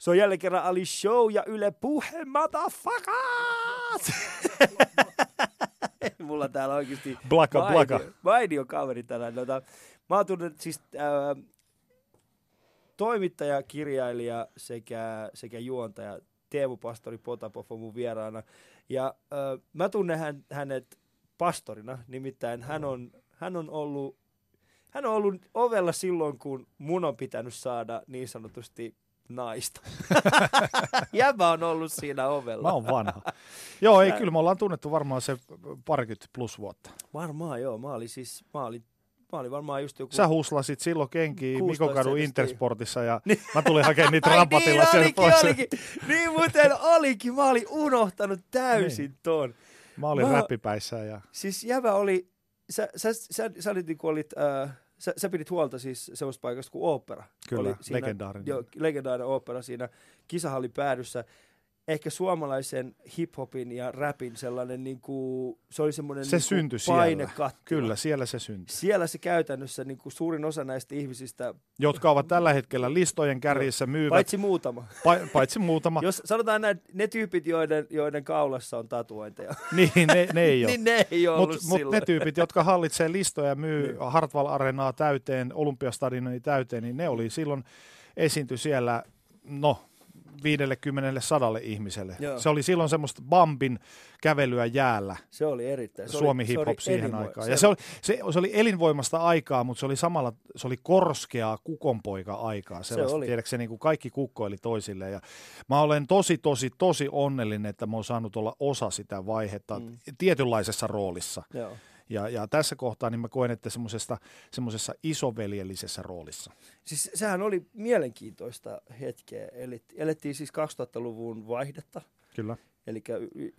Se on jälleen kerran Ali Show ja Yle Puhe, motherfuckers! Mulla täällä oikeasti Blaka, mainio, blaka. mainio kaveri tänään. Tota, mä oon tullut siis ää, toimittaja, kirjailija sekä, sekä juontaja Teemu Pastori Potapov on mun vieraana. Ja ää, mä tunnen hän, hänet pastorina, nimittäin hän on, hän on ollut hän on ollut ovella silloin, kun mun on pitänyt saada niin sanotusti naista. Jäbä on ollut siinä ovella. Mä oon vanha. Joo, ei, kyllä me ollaan tunnettu varmaan se parikymmentä plus vuotta. Varmaan joo, mä olin siis, mä olin, mä olin varmaan just joku... Sä huslasit silloin kenkiä 16 Mikokadun. Intersportissa ja mä tulin hakemaan niitä Ai rampatilla niin, sieltä olikin, pois. olikin. Niin muuten olikin, mä olin unohtanut täysin Niin. ton. Mä olin Mä- räppipäissä ja Siis jävä oli, sä, sä, sä, sä, olit, niinku olit, äh, sä, sä pidit huolta siis semmoista paikasta kuin opera. Kyllä, oli siinä, legendaarinen. Joo, legendaarinen opera siinä kisahallin päädyssä. Ehkä suomalaisen hiphopin ja rapin sellainen, niin kuin, se oli semmoinen se niin syntyi siellä. painekattila. Kyllä, siellä se syntyi. Siellä se käytännössä niin kuin suurin osa näistä ihmisistä, Jotka ovat tällä hetkellä listojen kärjissä myyvät, paitsi muutama. pa- paitsi muutama. Jos sanotaan näin, ne tyypit, joiden, joiden kaulassa on tatuointeja, Niin, ne, ne ei ole. niin ne ei ollut Mutta mut, ne tyypit, jotka hallitsee listoja ja myy Niin. Hartwall Arenaa täyteen, Olympiastadionia täyteen, niin ne oli silloin esiinty siellä, no, 50 sadalle ihmiselle. Joo. Se oli silloin semmoista Bambin kävelyä jäällä, Se oli erittäin. Se Suomi oli, se hip-hop oli siihen elinvoima- aikaan. se Ja se oli, se, se oli elinvoimasta aikaa, mutta se oli samalla, se oli korskeaa kukonpoika-aikaa. Sellaista, oli. Tiedätkö, se niin kuin kaikki kukkoili toisilleen. Ja mä olen tosi, tosi, tosi onnellinen, että mä oon saanut olla osa sitä vaihetta mm. tietynlaisessa roolissa. Joo. Ja, ja tässä kohtaa niin mä koen, että semmoisessa isoveljellisessä roolissa. Siis sehän oli mielenkiintoista hetkeä. Eli elettiin siis 2000-luvun vaihdetta. Kyllä. Eli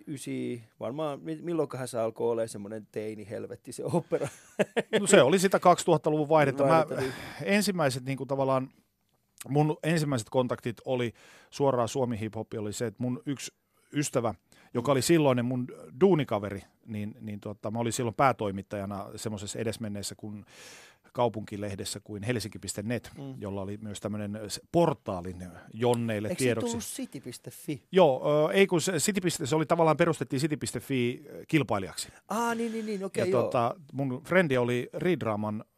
ysi, varmaan, mi- milloinkohan se alkoi olla semmoinen teini helvetti se opera. No se oli sitä 2000-luvun vaihdetta. Mä, niin. ensimmäiset niin kuin tavallaan, mun ensimmäiset kontaktit oli suoraan Suomi Hip Hop, oli se, että mun yksi ystävä, joka oli silloinen mun duunikaveri, niin, niin tota, mä olin silloin päätoimittajana semmoisessa edesmenneessä kuin kaupunkilehdessä kuin helsinki.net, Mm. jolla oli myös tämmöinen portaalin Jonneille Eikö se tiedoksi. tullut city.fi? Joo, ö, ei kun se, City, se oli tavallaan perustettiin City.fi kilpailijaksi. Ah, niin, niin, niin, okei, ja joo. tota, mun frendi oli Ridraaman äh,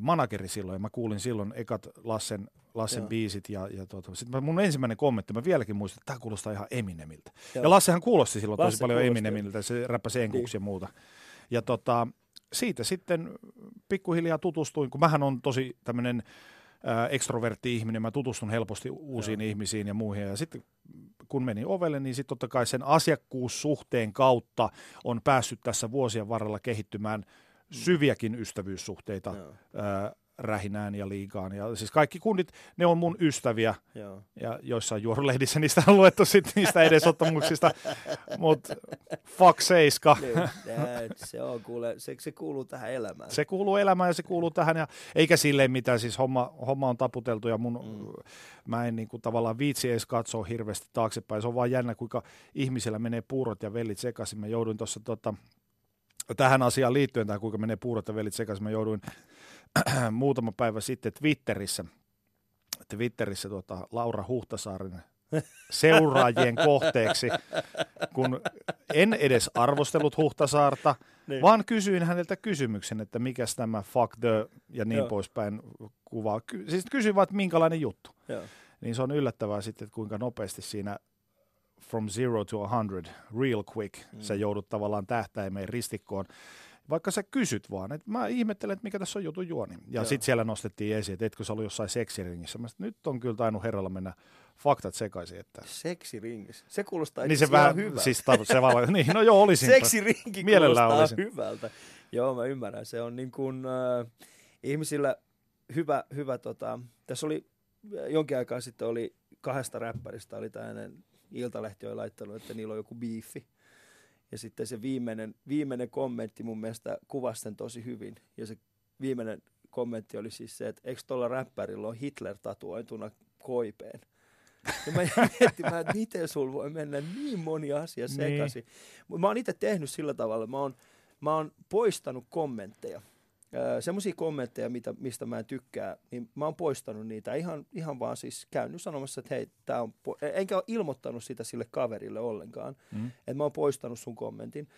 manageri silloin, ja mä kuulin silloin ekat Lassen, Lassen Joo. biisit, ja, ja tota, sitten mun ensimmäinen kommentti, mä vieläkin muistan, että tämä kuulostaa ihan Eminemiltä. Joo. Ja Lassehan kuulosti silloin Lasse tosi paljon kuulosti. Eminemiltä, se räppäsi enkuksi Niin. ja muuta. Ja tota, siitä sitten pikkuhiljaa tutustuin, kun mähän on tosi tämmöinen ekstrovertti ihminen, mä tutustun helposti uusiin Joo. ihmisiin ja muihin, ja sitten kun menin ovelle, niin sitten totta kai sen asiakkuussuhteen kautta on päässyt tässä vuosien varrella kehittymään syviäkin ystävyyssuhteita Joo, ää, Rähinään ja Liigaan. Ja siis kaikki kunnit, ne on mun ystäviä joo. ja joissain juorulehdissä niistä on luettu sit niistä edesottamuksista, mutta fuck seiska. Niin, se, on, kuule, se, se kuuluu tähän elämään. Se kuuluu elämään ja se kuuluu tähän, ja eikä silleen mitään, siis homma, homma on taputeltu ja mun, Mm. mä en niin kuin, tavallaan viitsi edes katsoa hirveästi taaksepäin. Se on vaan jännä, kuinka ihmisellä menee puurot ja vellit sekaisin. Mä jouduin tuossa tota, tähän asiaan liittyen, tähän kuinka menee puurot ja vellit sekaisin, mä jouduin muutama päivä sitten Twitterissä, Twitterissä tuota, Laura Huhtasaaren seuraajien kohteeksi, kun en edes arvostellut Huhtasaarta, Niin. vaan kysyin häneltä kysymyksen, että mikä tämä fuck the ja niin Joo. poispäin kuvaa. Ky- siis kysyin vaan, että minkälainen juttu. Joo. Niin se on yllättävää sitten, että kuinka nopeasti siinä from zero to a hundred, real quick, mm. sä joudut tavallaan tähtäimeen ristikkoon. Vaikka sä kysyt vaan, että mä ihmettelen, että mikä tässä on jutun juoni. Ja sitten siellä nostettiin esiin, että etkö sä ollut jossain seksiringissä. Mä että nyt on kyllä tainnut herralla mennä faktat sekaisin. Että... Seksiringis. Se kuulostaa Niin se vähän, hyvältä. siis tar- se vaan, niin, no joo, olisin. Seksirinki kuulostaa olisin. hyvältä. Joo, mä ymmärrän. Se on niin kuin, äh, ihmisillä hyvä, hyvä tota, tässä oli äh, jonkin aikaa sitten oli kahdesta räppäristä oli tämmöinen Iltalehti oli laittanut, että niillä on joku biifi. Ja sitten se viimeinen, viimeinen kommentti mun mielestä kuvasi sen tosi hyvin. Ja se viimeinen kommentti oli siis se, että eikö tuolla räppärillä on Hitler tatuointuna koipeen. Ja mä jäin miettimään, että miten sulla voi mennä niin moni asia Niin. sekaisin. Mut Mä oon itse tehnyt sillä tavalla, mä oon, mä oon poistanut kommentteja. Semmoisia kommentteja, mitä, mistä mä en tykkää, niin mä oon poistanut niitä ihan, ihan vaan siis käynyt sanomassa, että hei, tää on, po-. E, enkä ole ilmoittanut sitä sille kaverille ollenkaan, mm. että mä oon poistanut sun kommentin.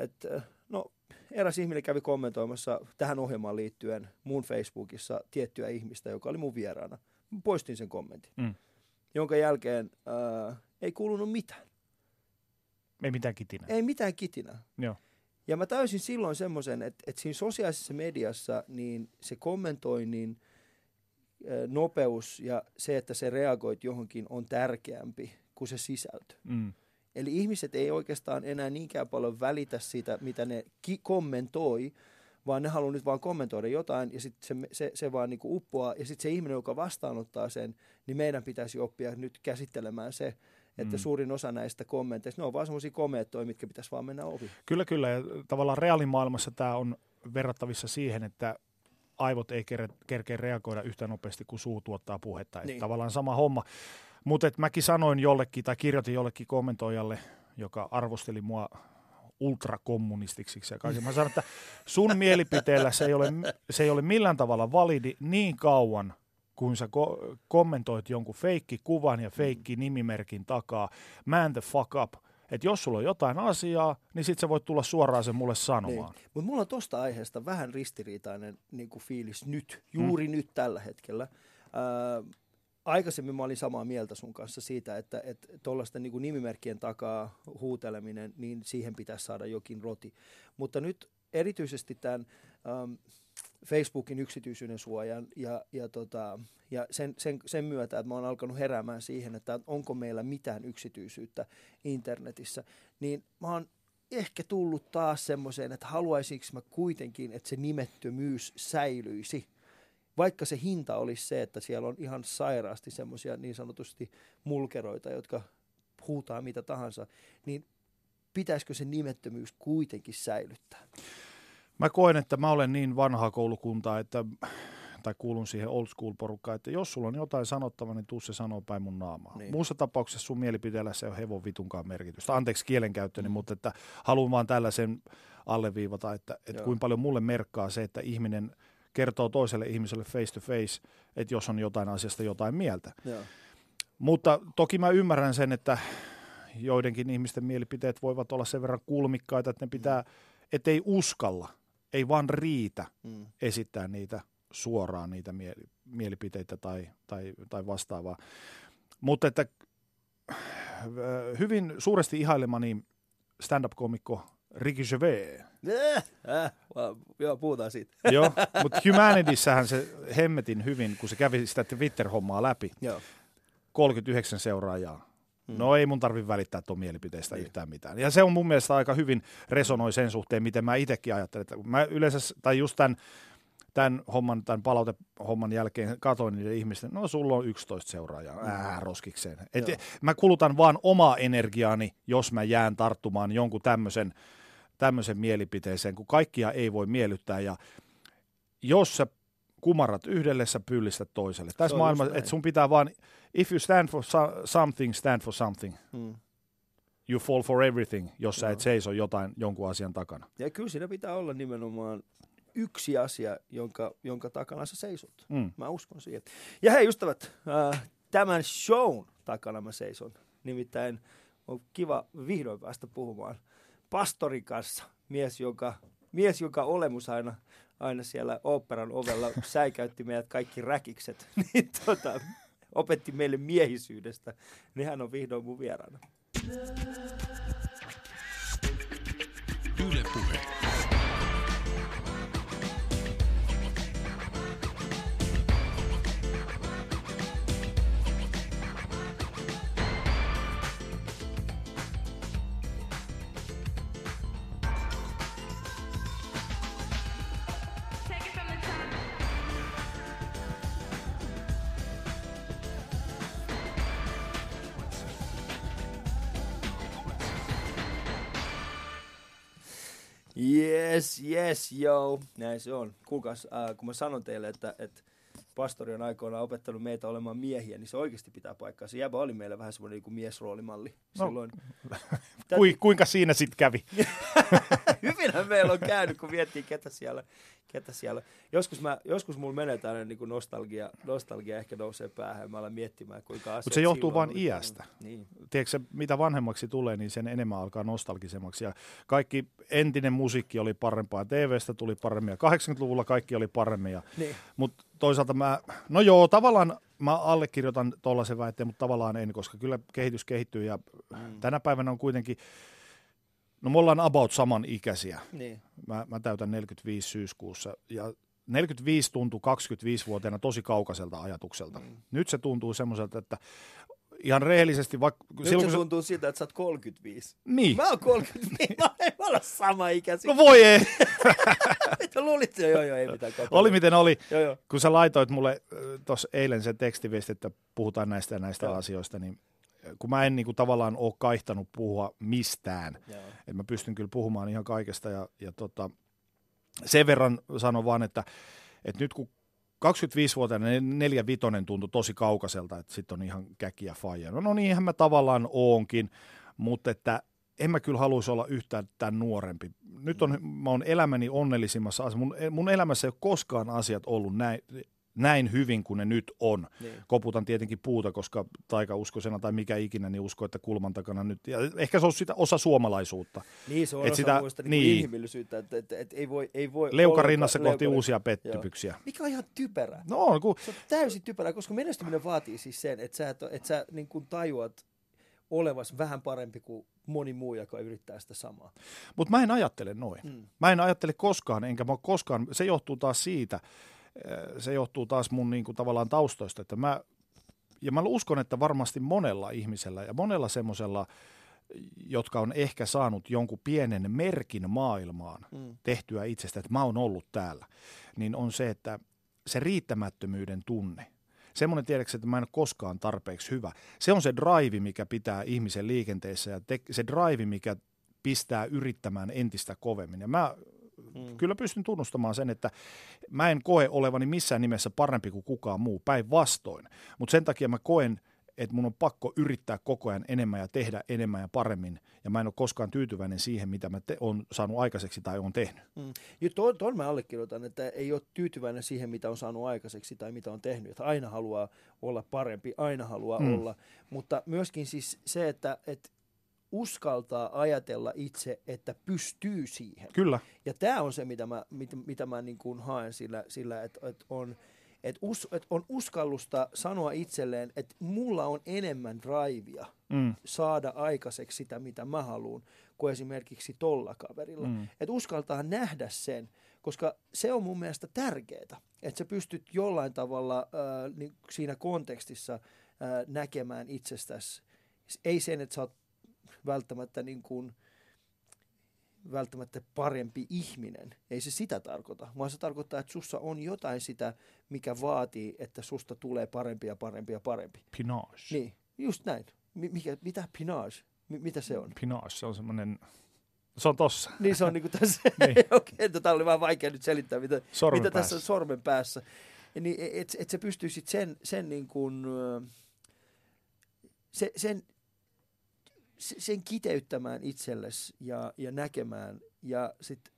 että no, eräs ihminen kävi kommentoimassa tähän ohjelmaan liittyen mun Facebookissa tiettyä ihmistä, joka oli mun vieraana. Mä poistin sen kommentin, mm. jonka jälkeen ää, ei kuulunut mitään. Ei mitään kitinää. Ei mitään kitinää. Joo. Ja mä täysin silloin semmoisen, että, että siinä sosiaalisessa mediassa niin se kommentoinnin nopeus ja se, että se reagoit johonkin on tärkeämpi kuin se sisältö. Mm. Eli ihmiset ei oikeastaan enää niinkään paljon välitä siitä, mitä ne ki- kommentoi, vaan ne haluaa nyt vaan kommentoida jotain ja sitten se, se, se vaan niinku uppoaa. Ja sitten se ihminen, joka vastaanottaa sen, niin meidän pitäisi oppia nyt käsittelemään se, että mm. suurin osa näistä kommenteista, ne on vaan semmoisia komeettoja, mitkä pitäisi vaan mennä ohi. Kyllä, kyllä. Ja tavallaan reaalimaailmassa tämä on verrattavissa siihen, että aivot ei ker- kerkeä reagoida yhtä nopeasti kuin suu tuottaa puhetta. Niin. tavallaan sama homma. Mutta mäkin sanoin jollekin tai kirjoitin jollekin kommentoijalle, joka arvosteli mua ultrakommunistiksi ja kaiken. Mä sanoin, että sun mielipiteellä se ei, ole, se ei ole millään tavalla validi niin kauan, kun sä ko- kommentoit jonkun feikki-kuvan ja feikki-nimimerkin takaa, man the fuck up. Että jos sulla on jotain asiaa, niin sit sä voit tulla suoraan sen mulle sanomaan. Niin. Mutta mulla on tosta aiheesta vähän ristiriitainen niin kuin fiilis nyt, juuri mm. nyt tällä hetkellä. Äh, aikaisemmin mä olin samaa mieltä sun kanssa siitä, että tuollaista että niin nimimerkkien takaa huuteleminen, niin siihen pitäisi saada jokin roti. Mutta nyt erityisesti tämän ähm, Facebookin yksityisyyden suojan ja, ja, tota, ja sen, sen, sen myötä, että mä oon alkanut heräämään siihen, että onko meillä mitään yksityisyyttä internetissä, niin mä oon ehkä tullut taas semmoiseen, että haluaisinko mä kuitenkin, että se nimettömyys säilyisi. Vaikka se hinta olisi se, että siellä on ihan sairaasti semmoisia niin sanotusti mulkeroita, jotka huutaa mitä tahansa, niin pitäisikö se nimettömyys kuitenkin säilyttää? Mä koen, että mä olen niin vanha koulukunta, että tai kuulun siihen old school porukkaan, että jos sulla on jotain sanottavaa, niin tuu se sanoo päin mun naamaa. Niin. Muussa tapauksessa sun mielipiteellä se on hevon vitunkaan merkitystä. Anteeksi kielenkäyttöni, mm. mutta että haluan vaan tällaisen alleviivata, että, että kuinka paljon mulle merkkaa se, että ihminen kertoo toiselle ihmiselle face to face, että jos on jotain asiasta jotain mieltä. Joo. Mutta toki mä ymmärrän sen, että joidenkin ihmisten mielipiteet voivat olla sen verran kulmikkaita, että ne pitää, mm. ettei uskalla – ei vaan riitä mm. esittää niitä suoraan, niitä mie- mielipiteitä tai, tai, tai vastaavaa. Mutta että äh, hyvin suuresti ihailemani stand-up-komikko Ricky Gervais. Äh, äh, joo, puhutaan siitä. joo, mutta Humanityssähän se hemmetin hyvin, kun se kävi sitä Twitter-hommaa läpi. Joo. 39 seuraajaa. Mm. No ei mun tarvi välittää tuon mielipiteestä niin. yhtään mitään. Ja se on mun mielestä aika hyvin resonoi sen suhteen, miten mä itsekin ajattelen. Että mä yleensä, tai just tämän, tämän homman, tämän palautehomman jälkeen katoin niiden ihmisten, no sulla on 11 seuraajaa, mm. ää, roskikseen. Et mä kulutan vaan omaa energiaani, jos mä jään tarttumaan jonkun tämmöisen, tämmöisen mielipiteeseen, kun kaikkia ei voi miellyttää. Ja jos sä kumarat yhdelle, sä pyllistät toiselle. Tässä maailmassa, että sun pitää vaan if you stand for so- something, stand for something. Hmm. You fall for everything, jos sä et seiso jotain jonkun asian takana. Ja kyllä siinä pitää olla nimenomaan yksi asia, jonka, jonka takana sä seisot. Mm. Mä uskon siihen. Ja hei ystävät, äh, tämän shown takana mä seison. Nimittäin on kiva vihdoin päästä puhumaan pastorin kanssa. Mies, joka, mies, joka olemus aina, aina siellä oopperan ovella säikäytti meidät kaikki räkikset. niin tota, opetti meille miehisyydestä, niin hän on vihdoin mun vieraana. Yle puhe. Yes, yo. Näin se on. Kuulkaas, äh, kun mä sanon teille, että, että pastori on aikoinaan opettanut meitä olemaan miehiä, niin se oikeasti pitää paikkaa. Se jäbä oli meillä vähän semmoinen niin miesroolimalli no. silloin. Ku, kuinka siinä sitten kävi? Hyvinhän meillä on käynyt, kun miettii, ketä siellä, ketä siellä. Joskus, mä, joskus mulla menee tällainen niin nostalgia, nostalgia ehkä nousee päähän, ja mä alan miettimään, kuinka Mutta se johtuu vain iästä. Niin. Tiedätkö, mitä vanhemmaksi tulee, niin sen enemmän alkaa nostalgisemmaksi. Ja kaikki entinen musiikki oli parempaa, TVstä tuli paremmin, ja 80-luvulla kaikki oli paremmin. Niin. Mutta toisaalta mä, no joo, tavallaan mä allekirjoitan tuollaisen väitteen, mutta tavallaan en, koska kyllä kehitys kehittyy, ja mm. tänä päivänä on kuitenkin No me ollaan about saman ikäisiä. Niin. Mä, mä täytän 45 syyskuussa ja 45 tuntuu 25-vuotiaana tosi kaukaiselta ajatukselta. Mm. Nyt se tuntuu semmoiselta, että ihan rehellisesti... Vaikka, Nyt silloin, se tuntuu siltä, että sä oot 35. Niin. Mä oon 35, mä en olla sama ikäsi. No voi ei. Mitä luulit? Joo, joo, ei mitään. Kautta. Oli miten oli. Joo, joo. Kun sä laitoit mulle tuossa eilen sen tekstiviesti, että puhutaan näistä ja näistä joo. asioista, niin kun mä en niin kuin, tavallaan ole kaihtanut puhua mistään, että mä pystyn kyllä puhumaan ihan kaikesta ja, ja tota, sen verran sanon vaan, että, että nyt kun 25-vuotiaana neljä vitonen tuntui tosi kaukaiselta, että sitten on ihan käkiä faija. No, no niinhän mä tavallaan oonkin, mutta että en mä kyllä haluaisi olla yhtään tämän nuorempi. Nyt on, mä oon elämäni onnellisimmassa asiassa. Mun, mun elämässä ei ole koskaan asiat ollut näin, näin hyvin kuin ne nyt on. Niin. Koputan tietenkin puuta, koska taikauskoisena tai mikä ikinä, niin usko, että kulman takana nyt. Ja ehkä se on sitä osa suomalaisuutta. Niin, se on et osa sitä, muista niin niin. inhimillisyyttä, että, että, että ei voi, ei voi Leuka rinnassa kohti leuka... uusia pettymyksiä. Mikä on ihan typerä. No on. Kun... Se on täysin typerä, koska menestyminen vaatii siis sen, että sä, että, että sä niin kuin tajuat olevas vähän parempi kuin moni muu, joka yrittää sitä samaa. Mutta mä en ajattele noin. Mm. Mä en ajattele koskaan, enkä mä koskaan, se johtuu taas siitä, se johtuu taas mun niin kuin, tavallaan taustoista, että mä, ja mä uskon, että varmasti monella ihmisellä ja monella semmoisella, jotka on ehkä saanut jonkun pienen merkin maailmaan mm. tehtyä itsestä, että mä oon ollut täällä, niin on se, että se riittämättömyyden tunne, semmoinen tiedäksi, että mä en ole koskaan tarpeeksi hyvä. Se on se drive, mikä pitää ihmisen liikenteessä ja te- se drive, mikä pistää yrittämään entistä kovemmin. Ja mä Mm. Kyllä pystyn tunnustamaan sen, että mä en koe olevani missään nimessä parempi kuin kukaan muu, päinvastoin. Mutta sen takia mä koen, että mun on pakko yrittää koko ajan enemmän ja tehdä enemmän ja paremmin. Ja mä en ole koskaan tyytyväinen siihen, mitä mä te- on saanut aikaiseksi tai on tehnyt. Mm. Ja tuon, tuon mä allekirjoitan, että ei ole tyytyväinen siihen, mitä on saanut aikaiseksi tai mitä on tehnyt. Että aina haluaa olla parempi, aina haluaa mm. olla. Mutta myöskin siis se, että, että uskaltaa ajatella itse, että pystyy siihen. Kyllä. Ja tämä on se, mitä mä, mit, mitä mä niin kuin haen sillä, sillä että, että on, että, us, että on uskallusta sanoa itselleen, että mulla on enemmän drivea mm. saada aikaiseksi sitä, mitä mä haluan, kuin esimerkiksi tolla kaverilla. Mm. Että uskaltaa nähdä sen, koska se on mun mielestä tärkeää, että sä pystyt jollain tavalla äh, niin siinä kontekstissa äh, näkemään itsestäsi, ei sen, että sä oot välttämättä niin kuin, välttämättä parempi ihminen. Ei se sitä tarkoita, vaan se tarkoittaa, että sussa on jotain sitä, mikä vaatii, että susta tulee parempi ja parempi ja parempi. Pinage. Niin, just näin. Mikä, mitä pinage? M- mitä se on? Pinage, se on semmoinen, se on tossa. Niin se on niin kuin tässä. niin. Okei, okay, tota oli vähän vaikea nyt selittää, mitä, mitä tässä on sormen päässä. Niin, et, et se pystyisit sen, sen niin kuin, se, sen sen kiteyttämään itsellesi ja, ja näkemään ja sitten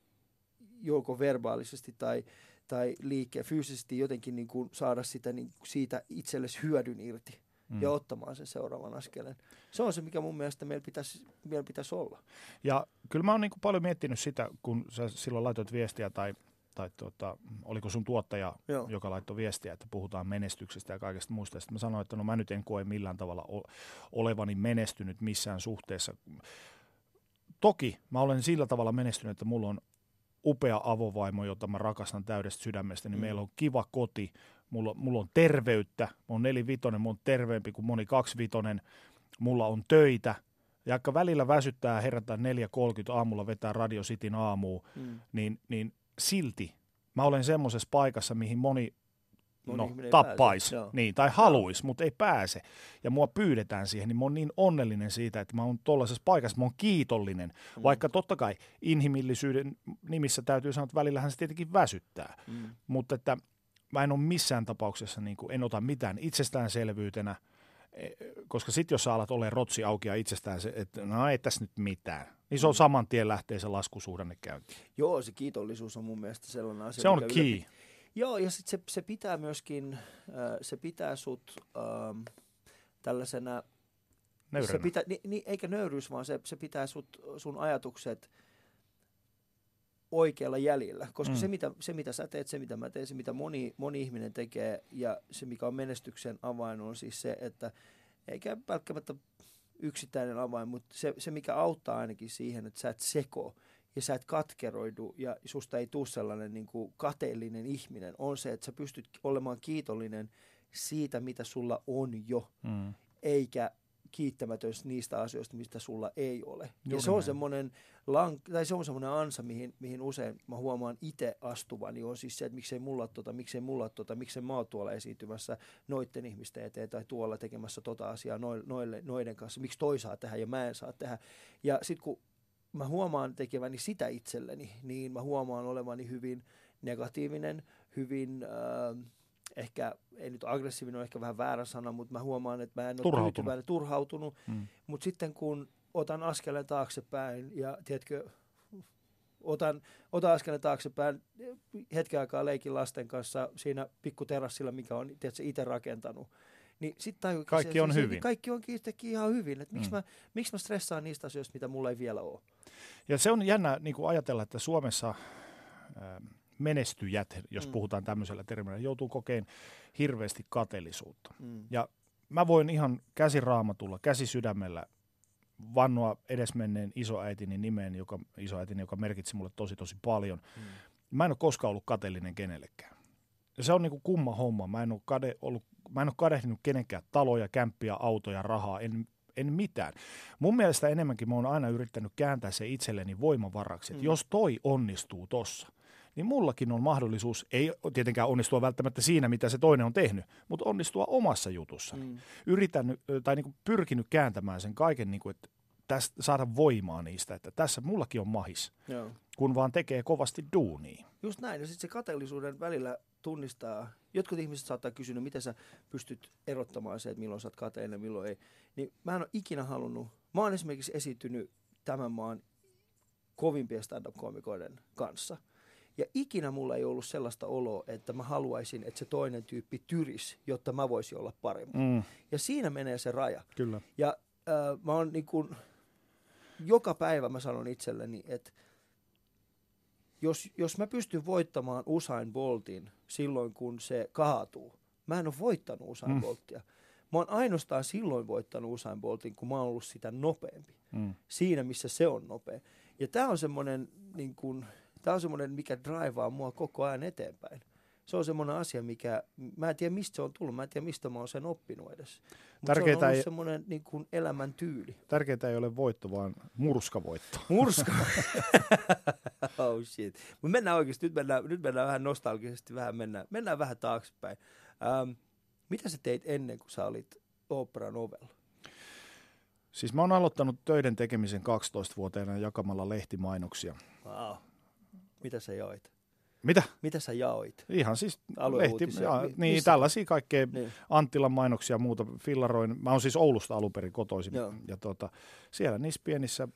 joko verbaalisesti tai, tai liikkeen fyysisesti jotenkin niin kuin saada sitä, niin siitä itsellesi hyödyn irti mm. ja ottamaan sen seuraavan askeleen. Se on se, mikä mun mielestä meillä pitäisi, meillä pitäisi olla. Ja kyllä mä oon niin kuin paljon miettinyt sitä, kun sä silloin laitoit viestiä tai tai tuota, oliko sun tuottaja, Joo. joka laittoi viestiä, että puhutaan menestyksestä ja kaikesta muista. Sitten mä sanoin, että no mä nyt en koe millään tavalla olevani menestynyt missään suhteessa. Toki mä olen sillä tavalla menestynyt, että mulla on upea avovaimo, jota mä rakastan täydestä sydämestä, niin mm. meillä on kiva koti, mulla, mulla on terveyttä, mä oon nelivitonen, mä oon terveempi kuin moni kaksivitonen, mulla on töitä, ja vaikka välillä väsyttää herätä 4.30 aamulla vetää Radio Cityn aamuun, mm. niin, niin silti mä olen semmoisessa paikassa, mihin moni no, tappaisi niin, tai haluaisi, mutta ei pääse. Ja mua pyydetään siihen, niin mä oon niin onnellinen siitä, että mä oon tuollaisessa paikassa, mä oon kiitollinen. Mm. Vaikka totta kai inhimillisyyden nimissä täytyy sanoa, että välillähän se tietenkin väsyttää. Mm. Mutta että mä en ole missään tapauksessa, niin kuin, en ota mitään itsestäänselvyytenä, e, koska sitten jos sä alat olemaan rotsi auki ja itsestään, se, että no ei tässä nyt mitään, niin se on saman tien lähtee se laskusuhdanne käyntiin. Joo, se kiitollisuus on mun mielestä sellainen asia. Se on key. Ylläpi... Joo, ja sitten se, se pitää myöskin, äh, se pitää sut ähm, tällaisena, Nöyränä. se pitää, ni, ni, eikä nöyryys, vaan se, se pitää sut, sun ajatukset oikealla jäljellä. Koska mm. se, mitä, se, mitä sä teet, se, mitä mä teen, se, mitä moni, moni ihminen tekee, ja se, mikä on menestyksen avain, on siis se, että eikä välttämättä yksittäinen avain, mutta se, se, mikä auttaa ainakin siihen, että sä et seko ja sä et katkeroidu ja susta ei tule sellainen niin kuin kateellinen ihminen, on se, että sä pystyt olemaan kiitollinen siitä, mitä sulla on jo, Mm. eikä kiittämätön niistä asioista, mistä sulla ei ole. ja Juuri se on semmoinen, lank- tai se on semmoinen ansa, mihin, mihin usein mä huomaan itse astuvani, on siis se, että miksei mulla tota, miksei mulla tota, miksei mä oon tuolla esiintymässä noiden ihmisten eteen tai tuolla tekemässä tota asiaa noille, noille, noiden kanssa, miksi toi saa tehdä ja mä en saa tehdä. Ja sitten kun mä huomaan tekeväni sitä itselleni, niin mä huomaan olevani hyvin negatiivinen, hyvin äh, ehkä, ei nyt aggressiivinen ole ehkä vähän väärä sana, mutta mä huomaan, että mä en ole Turhautunut. tyytyväinen, turhautunut. Mm. Mutta sitten kun otan askeleen taaksepäin ja tiedätkö, otan, otan askeleen taaksepäin, hetken aikaa leikin lasten kanssa siinä pikkuterassilla, mikä on tiedätkö, itse rakentanut, niin sitten tajuu, Kaikki on hyvin. Kaikki onkin yhtäkkiä ihan hyvin. Et miksi, Mm. mä, miksi mä stressaan niistä asioista, mitä mulla ei vielä ole? Ja se on jännä niin kuin ajatella, että Suomessa ää, menestyjät, jos Mm. puhutaan tämmöisellä termillä, joutuu kokeen hirveästi kateellisuutta. Mm. Ja mä voin ihan käsiraamatulla, käsisydämellä vannoa edesmenneen isoäitini nimeen, joka, isoäitini, joka merkitsi mulle tosi tosi paljon. Mm. Mä en ole koskaan ollut kateellinen kenellekään. Ja se on niinku kumma homma. Mä en ole, kade, ollut, mä en ole kadehtinut kenenkään taloja, kämppiä, autoja, rahaa, en, en mitään. Mun mielestä enemmänkin mä oon aina yrittänyt kääntää se itselleni voimavaraksi, että Mm. jos toi onnistuu tossa, niin mullakin on mahdollisuus, ei tietenkään onnistua välttämättä siinä, mitä se toinen on tehnyt, mutta onnistua omassa jutussa. Mm. Yritän, tai niin kuin pyrkinyt kääntämään sen kaiken, niin kuin, että tästä, saada voimaa niistä, että tässä mullakin on mahis, Joo. kun vaan tekee kovasti duunia. Just näin. Ja sitten se kateellisuuden välillä tunnistaa. Jotkut ihmiset saattaa kysyä, no miten sä pystyt erottamaan se, että milloin sä oot kateellinen, milloin ei. Niin mä en ole ikinä halunnut. Mä oon esimerkiksi esiintynyt tämän maan kovimpien stand-up-komikoiden kanssa. Ja ikinä mulla ei ollut sellaista oloa, että mä haluaisin, että se toinen tyyppi tyris, jotta mä voisin olla parempi. Mm, Ja siinä menee se raja. kyllä. Ja äh, mä oon niin kuin, joka päivä mä sanon itselleni, että jos, jos mä pystyn voittamaan Usain Boltin silloin, kun se kaatuu, mä en ole voittanut Usain Mm. Boltia. Mä oon ainoastaan silloin voittanut Usain Boltin, kun mä oon ollut sitä nopeampi. Mm. Siinä, missä se on nopea. Ja tämä on semmoinen, niin kun, tää on semmoinen, mikä draivaa mua koko ajan eteenpäin. Se on semmoinen asia, mikä, mä en tiedä mistä se on tullut, mä en tiedä mistä mä oon sen oppinut edes. Mutta se on ei- semmoinen niin kuin elämäntyyli. Tärkeintä ei ole voitto, vaan murskavoitto. Murska. oh shit. Mutta mennään oikeasti, nyt mennään, nyt mennään vähän nostalgisesti, vähän mennään, mennään vähän taaksepäin. Ähm, mitä sä teit ennen kuin sä olit Opera Novel? Siis mä oon aloittanut töiden tekemisen 12-vuotiaana jakamalla lehtimainoksia. Wow. Mitä sä jaoit? Mitä? Mitä sä jaoit? Ihan siis lehti, ja, niin missä? tällaisia kaikkea Niin. Anttilan mainoksia ja muuta fillaroin. Mä oon siis Oulusta alun perin kotoisin. Joo. Ja tota, siellä niissä pienissä,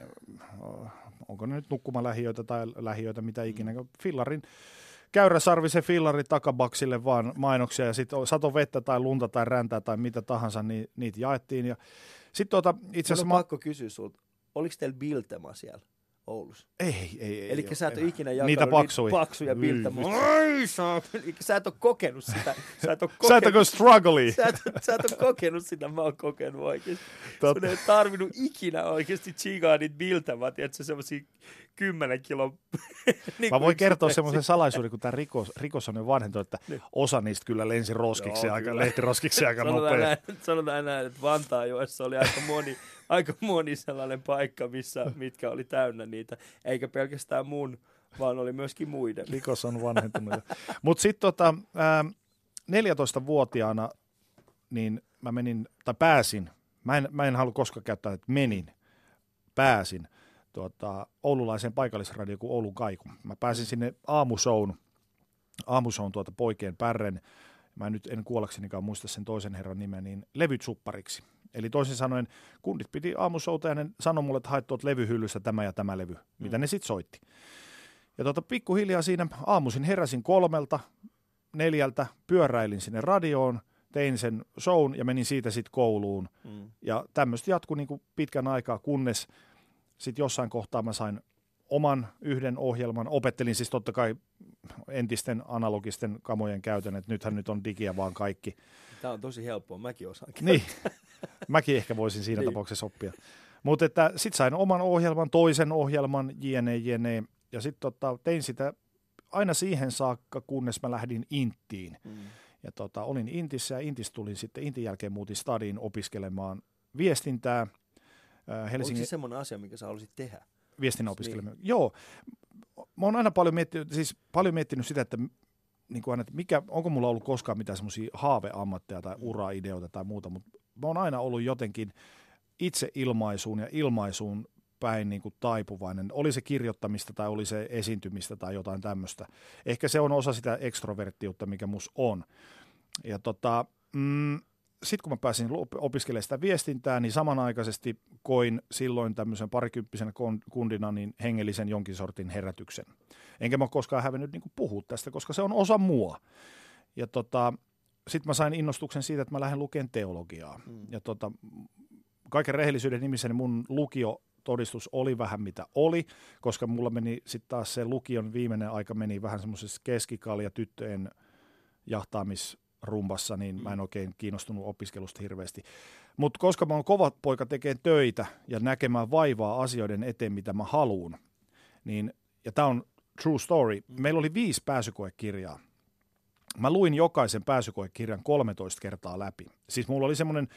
äh, onko ne nyt nukkumalähiöitä tai lähiöitä, mitä ikinä, Mm. fillarin käyräsarvisen fillari takabaksille vaan mainoksia ja sitten sato vettä tai lunta tai räntää tai mitä tahansa, niin niitä jaettiin. Ja sitten tota, itse asiassa mä, pakko kysyä sulta, oliko teillä Biltema siellä Oulussa? ei, ei, ei. Eli sä et ole ikinä jakanut Niitä paksuja. paksuja Hyi Biltemoja. vitsi. Ai. Sä et ole kokenut sitä. Sä et ole Sä et ole kokenut, strugglea. sä et, sä et ole kokenut sitä, mä oon kokenut oikeesti. Totta. Sun ei tarvinnut ikinä oikeasti chigaa niitä Biltemaa, tiedätkö, semmosia kymmenen kilon. niin Mä voin kertoa yksittäisiä. semmoisen salaisuuden, kun tämä rikos, rikos on jo vanhentunut, että Niin. osa niistä kyllä lensi roskiksi, Joo, aika, kyllä. lehtiroskiksi aika sanotaan nopea. näin, sanotaan näin, että Vantaajoessa oli aika moni, aika moni sellainen paikka, missä, mitkä oli täynnä niitä. Eikä pelkästään mun, vaan oli myöskin muiden. Rikos on vanhentunut. Mutta sitten tota, ää, 14-vuotiaana niin mä menin, tai pääsin, mä en, mä en halua koskaan käyttää, että menin, pääsin tuota, oululaiseen paikallisradioon kuin Oulun Kaiku. Mä pääsin sinne aamushown aamushown tuota poikien pärren, mä nyt en kuollaksenikaan muista sen toisen herran nimen, niin levyt suppariksi. Eli toisin sanoen kundit piti aamushowta ja ne sanoi mulle, että haet tuolta levyhyllystä tämä ja tämä levy, mm. mitä ne sitten soitti. Ja tota, pikkuhiljaa siinä aamuisin heräsin kolmelta, neljältä, pyöräilin sinne radioon, tein sen shown ja menin siitä sitten kouluun. Mm. Ja tämmöistä jatkui niin pitkän aikaa, kunnes sitten jossain kohtaa mä sain oman yhden ohjelman. Opettelin siis totta kai entisten analogisten kamojen käytön, että nythän nyt on digiä vaan kaikki. Tämä on tosi helppoa, mäkin osaan Niin, mäkin ehkä voisin siinä niin. tapauksessa oppia. Mutta että sitten sain oman ohjelman, toisen ohjelman, jne, jne. Ja sitten tota, tein sitä aina siihen saakka, kunnes mä lähdin Inttiin. Mm. Ja tota, olin Intissä ja Intis tulin sitten, Intin jälkeen muutin stadiin opiskelemaan viestintää. Helsingin... Onko se semmoinen asia, mikä sä haluaisit tehdä? Viestinnän opiskeleminen. Niin. Joo. Mä oon aina paljon miettinyt, siis paljon miettinyt sitä, että niin kuin aina, että mikä, onko mulla ollut koskaan mitään semmoisia haaveammatteja tai mm. uraideoita tai muuta, mutta mä oon aina ollut jotenkin itseilmaisuun ja ilmaisuun päin niin kuin taipuvainen. Oli se kirjoittamista tai oli se esiintymistä tai jotain tämmöistä. Ehkä se on osa sitä ekstroverttiutta, mikä mus on. Ja tota, mm, sitten kun mä pääsin opiskelemaan sitä viestintää, niin samanaikaisesti koin silloin tämmöisen parikymppisenä kundina niin hengellisen jonkin sortin herätyksen. Enkä mä koskaan hävennyt niin puhua tästä, koska se on osa mua. Ja tota, sitten mä sain innostuksen siitä, että mä lähden lukemaan teologiaa. Mm. Ja tota, kaiken rehellisyyden nimissä niin mun lukio todistus oli vähän mitä oli, koska mulla meni sitten taas se lukion viimeinen aika meni vähän semmoisessa keskikalja tyttöjen jahtaamisrumbassa, niin mä en oikein kiinnostunut opiskelusta hirveästi. Mutta koska mä oon kova poika tekemään töitä ja näkemään vaivaa asioiden eteen, mitä mä haluun, niin, ja tämä on true story, mm. meillä oli viisi pääsykoekirjaa. Mä luin jokaisen pääsykoekirjan 13 kertaa läpi. Siis mulla oli semmoinen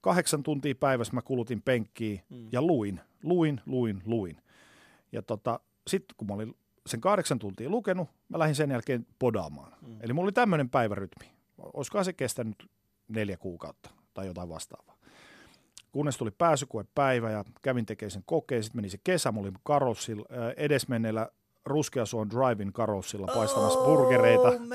kahdeksan tuntia päivässä mä kulutin penkkiä mm. ja luin, luin, luin, luin. Ja tota, sitten kun mä olin sen kahdeksan tuntia lukenut, mä lähdin sen jälkeen podaamaan. Mm. Eli mulla oli tämmöinen päivärytmi. Olisikohan se kestänyt neljä kuukautta tai jotain vastaavaa. Kunnes tuli pääsykoepäivä ja kävin tekemään sen kokeen. Sitten meni se kesä, mulla oli karossilla, edesmenneellä Ruskeasuon Drivin karossilla paistamassa oh, burgereita. Man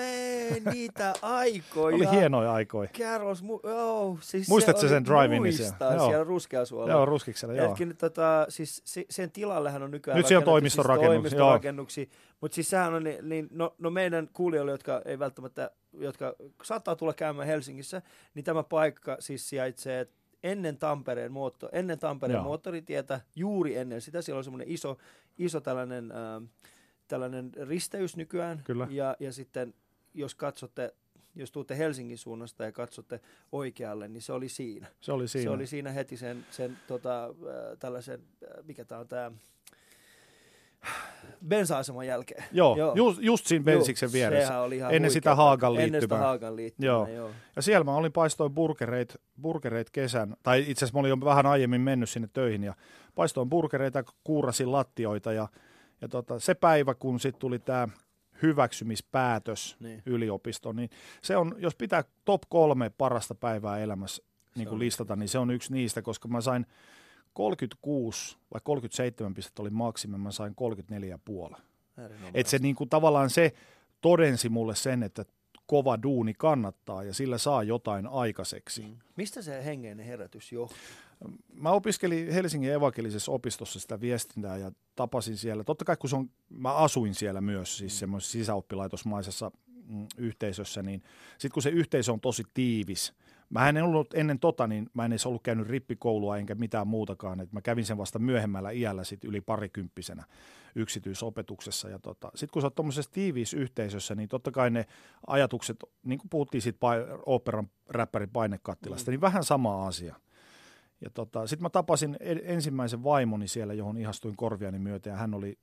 niitä aikoja. Oli hienoja aikoja. Carlos, mu- oh, siis Muistatko se sen drive-in siellä? Joo. siellä Ruskeasuolla. Joo, Ruskiksella, joo. Hetken, tota, siis se, sen tilallehan on nykyään Nyt siellä on toimistorakennuksia. Siis toimistorakennuksia. Mutta siis sehän on, niin, niin, no, no meidän kuulijoille, jotka ei välttämättä, jotka saattaa tulla käymään Helsingissä, niin tämä paikka siis sijaitsee ennen Tampereen, muotto, ennen Tampereen moottoritietä, juuri ennen sitä. Siellä on semmoinen iso, iso tällainen, äh, tällainen risteys nykyään. Kyllä. Ja, ja sitten jos katsotte jos tuutte Helsingin suunnasta ja katsotte oikealle, niin se oli siinä. Se oli siinä. Se oli siinä heti sen, sen tota, äh, tällaisen, äh, mikä tämä on tämä, bensa-aseman jälkeen. Joo, joo. Just, just siinä bensiksen vieressä. Oli ihan ennen sitä Haagan liittymää. Ennen sitä Haagan liittymää, joo. joo. Ja siellä mä olin paistoin burgereit, burgereit kesän, tai itse asiassa mä olin jo vähän aiemmin mennyt sinne töihin, ja paistoin burgereita, kuurasin lattioita, ja, ja tota, se päivä, kun sitten tuli tämä hyväksymispäätös niin. yliopistoon, niin se on, jos pitää top kolme parasta päivää elämässä niin kuin listata, niin se on yksi niistä, koska mä sain 36 vai 37 pistettä oli maksimi, mä sain 34,5. Että se niin kuin, tavallaan se todensi mulle sen, että kova duuni kannattaa ja sillä saa jotain aikaiseksi. Mm. Mistä se hengeinen herätys johtuu? Mä opiskelin Helsingin evankelisessa opistossa sitä viestintää ja tapasin siellä. Totta kai kun se on, mä asuin siellä myös, siis mm. semmoisessa sisäoppilaitosmaisessa mm, yhteisössä, niin sitten kun se yhteisö on tosi tiivis, Mä en ollut ennen tota, niin mä en edes ollut käynyt rippikoulua enkä mitään muutakaan. Et mä kävin sen vasta myöhemmällä iällä sit yli parikymppisenä yksityisopetuksessa. Ja tota, sitten kun sä oot tuommoisessa tiiviissä yhteisössä, niin totta kai ne ajatukset, niin kuin puhuttiin siitä operan räppärin painekattilasta, mm. niin vähän sama asia. Ja tota, sitten mä tapasin ensimmäisen vaimoni siellä, johon ihastuin korviani myötä, ja hän oli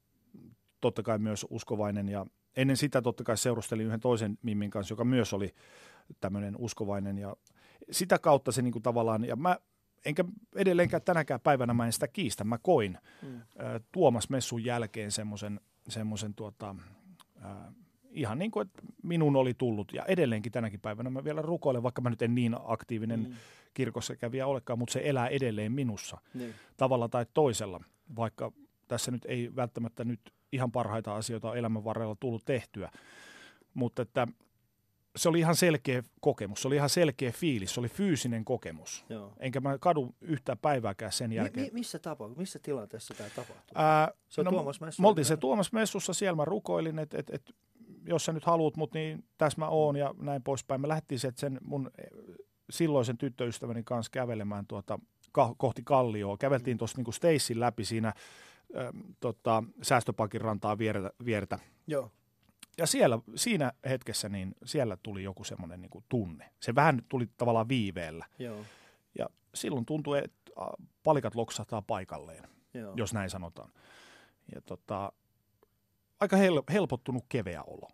totta kai myös uskovainen, ja ennen sitä totta kai seurustelin yhden toisen Mimmin kanssa, joka myös oli tämmöinen uskovainen, ja sitä kautta se niin kuin tavallaan, ja mä enkä edelleenkään tänäkään päivänä mä en sitä kiistä, mä koin mm. Tuomas Messun jälkeen semmoisen semmoisen tuota, äh, ihan niin kuin, että minun oli tullut, ja edelleenkin tänäkin päivänä mä vielä rukoilen, vaikka mä nyt en niin aktiivinen mm. Kirkossa kävijä olekaan, mutta se elää edelleen minussa niin. tavalla tai toisella, vaikka tässä nyt ei välttämättä nyt ihan parhaita asioita elämän varrella tullut tehtyä. Mutta että se oli ihan selkeä kokemus, se oli ihan selkeä fiilis, se oli fyysinen kokemus. Joo. Enkä mä kadu yhtään päivääkään sen jälkeen. Mi- mi- missä tapahtui? Missä tilanteessa tämä tapahtui? Ää, se no, Tuomas Messu. Me oltiin se Tuomas Messussa, siellä mä rukoilin, että et, et, jos sä nyt haluat mut, niin tässä mä oon ja näin poispäin. Me lähdettiin sen mun silloisen tyttöystäväni kanssa kävelemään tuota, ka- kohti Kallioa. Käveltiin tuossa niinku Stacein läpi siinä äh, tota, säästöpakin rantaa vieretä, vieretä. Joo. Ja siellä, siinä hetkessä niin siellä tuli joku semmoinen niinku tunne. Se vähän tuli tavallaan viiveellä. Joo. Ja silloin tuntui, että palikat loksahtaa paikalleen, Joo. jos näin sanotaan. Ja tota, aika hel- helpottunut keveä olo,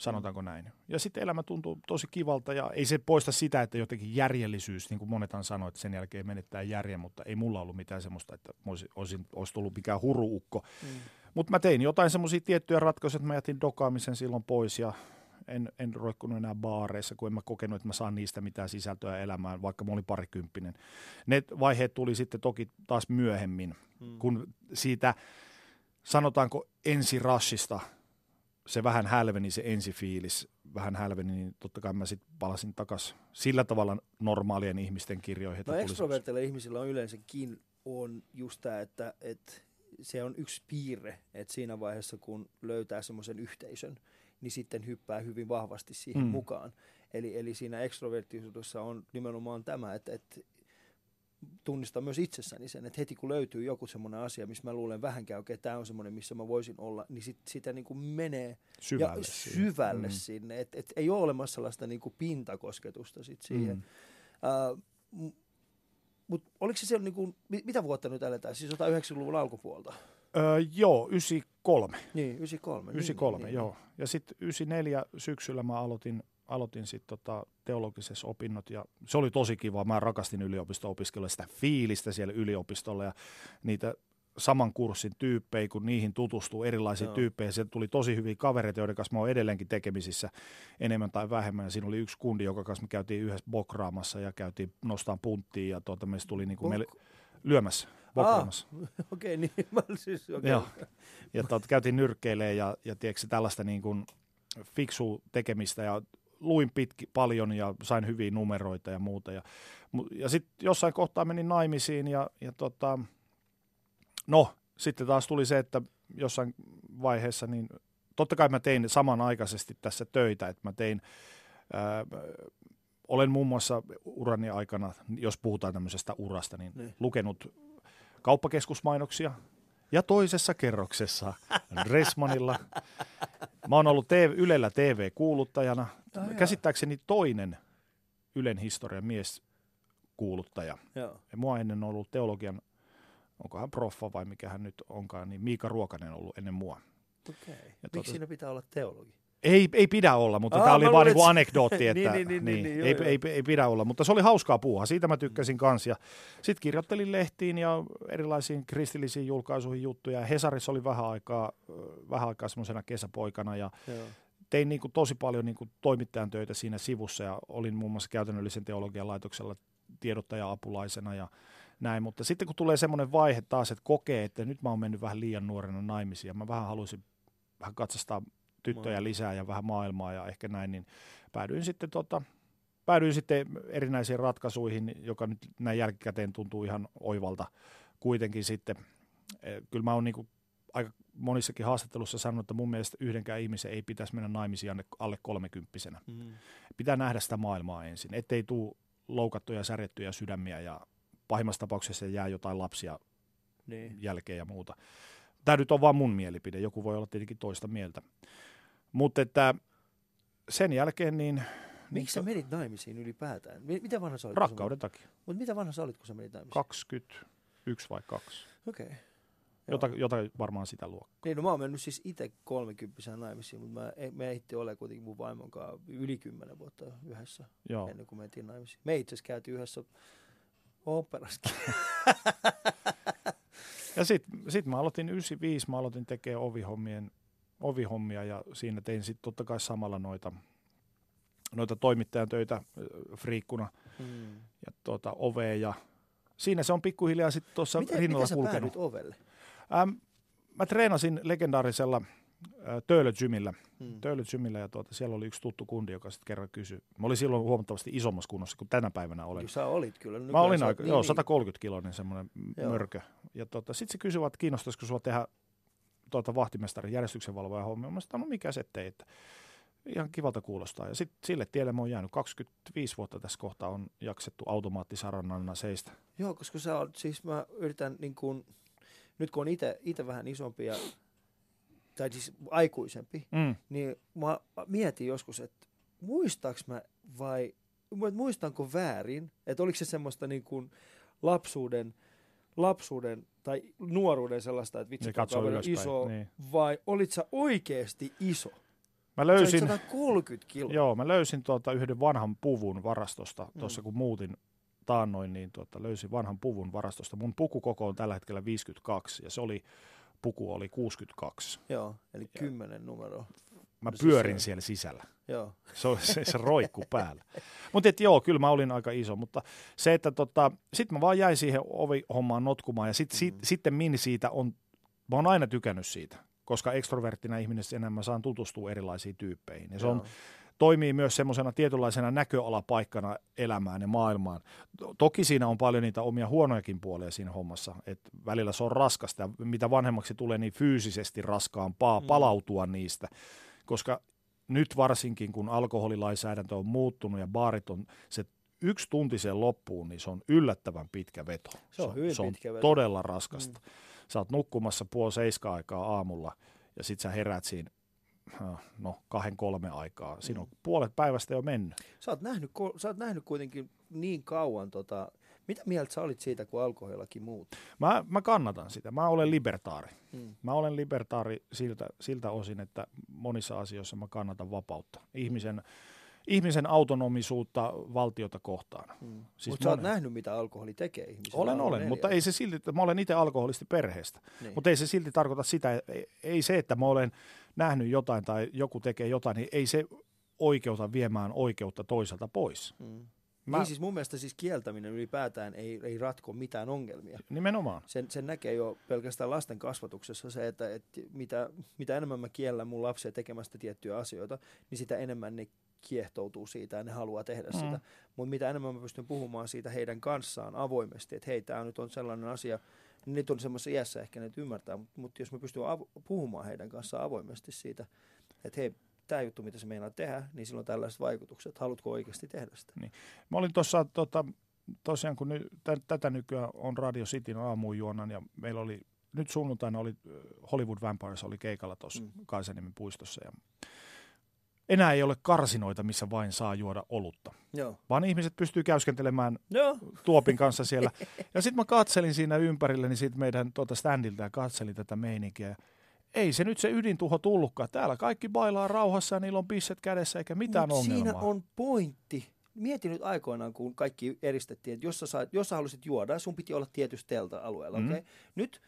sanotaanko näin. Ja sitten elämä tuntuu tosi kivalta ja ei se poista sitä, että jotenkin järjellisyys, niin kuin monethan sanoi, että sen jälkeen menettää järjen, mutta ei mulla ollut mitään semmoista, että olisin, olisin, olisi tullut mikään huruukko. Mm. Mutta mä tein jotain semmoisia tiettyjä ratkaisuja, että mä jätin dokaamisen silloin pois ja en, en roikkunut enää baareissa, kun en mä kokenut, että mä saan niistä mitään sisältöä elämään, vaikka mä olin parikymppinen. Ne vaiheet tuli sitten toki taas myöhemmin, Mm. kun siitä sanotaanko ensirashista se vähän hälveni, se ensifiilis vähän hälveni, niin totta kai mä sitten palasin takaisin sillä tavalla normaalien ihmisten kirjoihin. No ekstroverteilla ihmisillä on yleensäkin on just tämä, että, että se on yksi piirre, että siinä vaiheessa kun löytää semmoisen yhteisön, niin sitten hyppää hyvin vahvasti siihen Mm. mukaan. Eli, eli siinä ekstroverttisuudessa on nimenomaan tämä, että, että tunnistaa myös itsessäni sen, että heti kun löytyy joku semmoinen asia, missä mä luulen vähänkään, okei, tämä on semmoinen, missä mä voisin olla, niin sit, sitä niin kuin menee syvälle, ja siihen. syvälle Mm. sinne. Että et ei ole olemassa sellaista niin kuin pintakosketusta sit siihen. Mm. Uh, mutta oliko se siellä, niin kuin, mit- mitä vuotta nyt eletään? Siis jotain 90-luvun alkupuolta? Öö, joo, 93. Niin, 93. 93, niin, niin, niin, joo. Ja sitten 94 syksyllä mä aloitin, aloitin sit tota teologisessa opinnot ja se oli tosi kiva. Mä rakastin yliopisto-opiskelua, sitä fiilistä siellä yliopistolla ja niitä saman kurssin tyyppejä, kun niihin tutustuu erilaisiin Joo. tyyppeihin. Sieltä tuli tosi hyviä kavereita, joiden kanssa mä oon edelleenkin tekemisissä enemmän tai vähemmän. Ja siinä oli yksi kundi, joka kanssa me käytiin yhdessä bokraamassa ja käytiin nostaa punttiin ja tuota, meistä tuli niinku Bok- meille lyömässä, bokraamassa. Okei, niin mä siis, okei. Joo. Ja tot, käytiin nyrkkeilemään ja, ja tiedätkö, tällaista niin kuin fiksua tekemistä ja luin pitki paljon ja sain hyviä numeroita ja muuta. Ja, ja sitten jossain kohtaa menin naimisiin ja, ja tota, no sitten taas tuli se, että jossain vaiheessa niin totta kai mä tein samanaikaisesti tässä töitä, että mä tein ää, olen muun muassa urani aikana, jos puhutaan tämmöisestä urasta, niin, Niin. niin. lukenut kauppakeskusmainoksia ja toisessa kerroksessa Resmanilla. Mä oon ollut TV, Ylellä TV-kuuluttajana. Joo. Käsittääkseni toinen Ylen historian mies kuuluttaja. Joo. Ja mua ennen on ollut teologian, onkohan proffa vai mikä hän nyt onkaan, niin Miika Ruokanen on ollut ennen mua. Okei. Ja Miksi tuota- siinä pitää olla teologi? Ei, ei pidä olla, mutta Aa, tämä mä oli vaan niinku anekdootti, että Niin, niin, niin, niin, joo, ei, joo. ei, ei, pidä olla, mutta se oli hauskaa puuhaa, siitä mä tykkäsin kans ja sitten kirjoittelin lehtiin ja erilaisiin kristillisiin julkaisuihin juttuja. Hesarissa oli vähän aikaa, vähän aikaa semmoisena kesäpoikana ja Joo. tein niinku tosi paljon niinku toimittajan töitä siinä sivussa ja olin muun muassa käytännöllisen teologian laitoksella tiedottaja-apulaisena ja näin, mutta sitten kun tulee semmoinen vaihe taas, että kokee, että nyt mä oon mennyt vähän liian nuorena naimisiin ja mä vähän haluaisin vähän katsastaa tyttöjä Maailmaa. lisää ja vähän maailmaa ja ehkä näin, niin päädyin sitten, tota, päädyin sitten erinäisiin ratkaisuihin, joka nyt näin jälkikäteen tuntuu ihan oivalta kuitenkin sitten. Eh, Kyllä mä oon niinku aika monissakin haastattelussa sanonut, että mun mielestä yhdenkään ihmisen ei pitäisi mennä naimisiin alle- alle kolmekymppisenä. Mm. Pitää nähdä sitä maailmaa ensin, ettei tule loukattuja, särjettyjä sydämiä ja pahimmassa tapauksessa jää jotain lapsia Niin. jälkeen ja muuta. Tämä nyt on vaan mun mielipide, joku voi olla tietenkin toista mieltä. Mutta että sen jälkeen niin Miksi sä menit naimisiin ylipäätään? Mi- Mitä vanha sä olit? rakkauden takia, Mutta mitä vanha sä olit, kun sä menit naimisiin? 21 vai 2, Okei. Okay. jota, jota varmaan sitä luokkaa. Niin, no mä oon mennyt siis itse kolmekymppisenä naimisiin, mutta mä, ei- me ehti ole kuitenkin mun vaimon kanssa yli kymmenen vuotta yhdessä Joo. ennen kuin mentiin naimisiin. Me itse asiassa käytiin yhdessä operaskin. Ja sitten sit mä aloitin 95, mä aloitin tekemään ovihommien, ovihommia ja siinä tein sitten totta kai samalla noita, noita toimittajan töitä friikkuna Mm. ja tuota, ovea ja siinä se on pikkuhiljaa sitten tuossa Miten, rinnalla miten kulkenut. ovelle? Ähm, mä treenasin legendaarisella Töölö Gymillä. Mm. Töölö Gymillä ja tuota, siellä oli yksi tuttu kundi, joka sitten kerran kysyi. Mä olin silloin huomattavasti isommassa kunnossa kuin tänä päivänä olen. Sä olit kyllä. Mä Nykyään olin sä oot aika, niin, joo, niin- 130 kiloinen semmoinen mörkö. Ja tota, sitten se kysyi, että kiinnostaisiko sua tehdä tuota, vahtimestarin järjestyksenvalvoja hommia. Mä sanoin, no mikä se ettei, että ihan kivalta kuulostaa. Ja sitten sille tielle mä oon jäänyt. 25 vuotta tässä kohtaa on jaksettu automaattisarannana seistä. Joo, koska sä oot, siis mä yritän niin kuin, nyt kun on itse vähän isompi ja, tai siis aikuisempi, Mm. niin mä mietin joskus, että muistaaks mä vai, mu- muistanko väärin, että oliko se semmoista niin kuin lapsuuden, lapsuuden tai nuoruuden sellaista, että vitsi, Ja katsoo kaveri on iso, niin. vai olit sä oikeasti iso? Mä Löysin. löysin, Sä olit 130 kiloa. joo, mä löysin tuota yhden vanhan puvun varastosta. Mm. Tuossa kun muutin taannoin, niin tuota, löysin vanhan puvun varastosta. Mun pukukoko on tällä hetkellä 52 ja se oli, puku oli 62. Joo, eli kymmenen numero. Mä No siis pyörin siellä sisällä. Joo. Se, on- se, se roikku päällä. Mutta joo, kyllä mä olin aika iso, mutta se, että tota, sitten mä vaan jäin siihen ovihommaan notkumaan ja sit, sit, Mm. sitten min siitä on, mä oon aina tykännyt siitä, koska ekstroverttina ihmisenä enemmän saan tutustua erilaisiin tyyppeihin. Ja se on, Joo. toimii myös semmoisena tietynlaisena näköalapaikkana elämään ja maailmaan. To- Toki siinä on paljon niitä omia huonojakin puolia siinä hommassa, että välillä se on raskasta ja mitä vanhemmaksi tulee, niin fyysisesti raskaampaa Mm. palautua niistä, koska nyt varsinkin kun alkoholilainsäädäntö on muuttunut ja baarit on se yksi tunti sen loppuun, niin se on yllättävän pitkä veto. Se on hyvin se on veto. todella raskasta. Mm. Sä oot nukkumassa puoli seiskaa aikaa aamulla ja sit sä herät siinä äh, no kahden kolme aikaa. Siinä on Mm. puolet päivästä jo mennyt. Sä oot, nähnyt, sä oot nähnyt kuitenkin niin kauan, tota, mitä mieltä sä olit siitä, kun alkoholillakin muut? Mä, mä kannatan sitä. Mä olen libertaari. Mm. Mä olen libertaari siltä, siltä osin, että monissa asioissa mä kannatan vapautta. Ihmisen, ihmisen autonomisuutta valtiota kohtaan. Mm. Siis Mutta sä oot nähnyt, mitä alkoholi tekee ihmisille. Olen, olen, mutta ei se silti, että mä olen itse alkoholisti perheestä. Niin. Mutta ei se silti tarkoita sitä, ei, ei se, että mä olen nähnyt jotain tai joku tekee jotain, niin ei se oikeuta viemään oikeutta toiselta pois. Mm. Mä, Niin siis mun mielestä siis kieltäminen ylipäätään ei, ei ratko mitään ongelmia. Nimenomaan. Sen, sen näkee jo pelkästään lasten kasvatuksessa se, että, että mitä, mitä enemmän mä kiellän mun lapsia tekemästä tiettyjä asioita, niin sitä enemmän ne kiehtoutuu siitä ja ne haluaa tehdä Mm. sitä. Mutta mitä enemmän mä pystyn puhumaan siitä heidän kanssaan avoimesti, että hei, tämä nyt on sellainen asia, niin nyt on semmoisessa iässä ehkä ne ymmärtää, mutta mut jos mä pystyn avo- puhumaan heidän kanssaan avoimesti siitä, että hei, tämä juttu, mitä se meinaa tehdä, niin sillä on tällaiset vaikutukset. Haluatko oikeasti tehdä sitä? Mä olin tuossa tota, tosiaan, kun ny, tä, tätä nykyään on Radio Cityn aamujuonan ja meillä oli, nyt sunnuntaina oli Hollywood Vampires oli keikalla tuossa mm. Kaisaniemen puistossa ja enää ei ole karsinoita, missä vain saa juoda olutta, Joo. vaan ihmiset pystyy käyskentelemään Joo. Tuopin kanssa siellä. Ja sitten mä katselin siinä ympärilleni siitä meidän tuota standilta ja katselin tätä meininkiä. Ei se nyt se ydintuho tullutkaan. Täällä kaikki bailaa rauhassa ja niillä on pisset kädessä eikä mitään Mut ongelmaa. Siinä on pointti. Mieti nyt aikoinaan, kun kaikki eristettiin, että jos sä, sait, jos sä halusit juoda, sun piti olla tietystä alueella. Mm. Okay? Nyt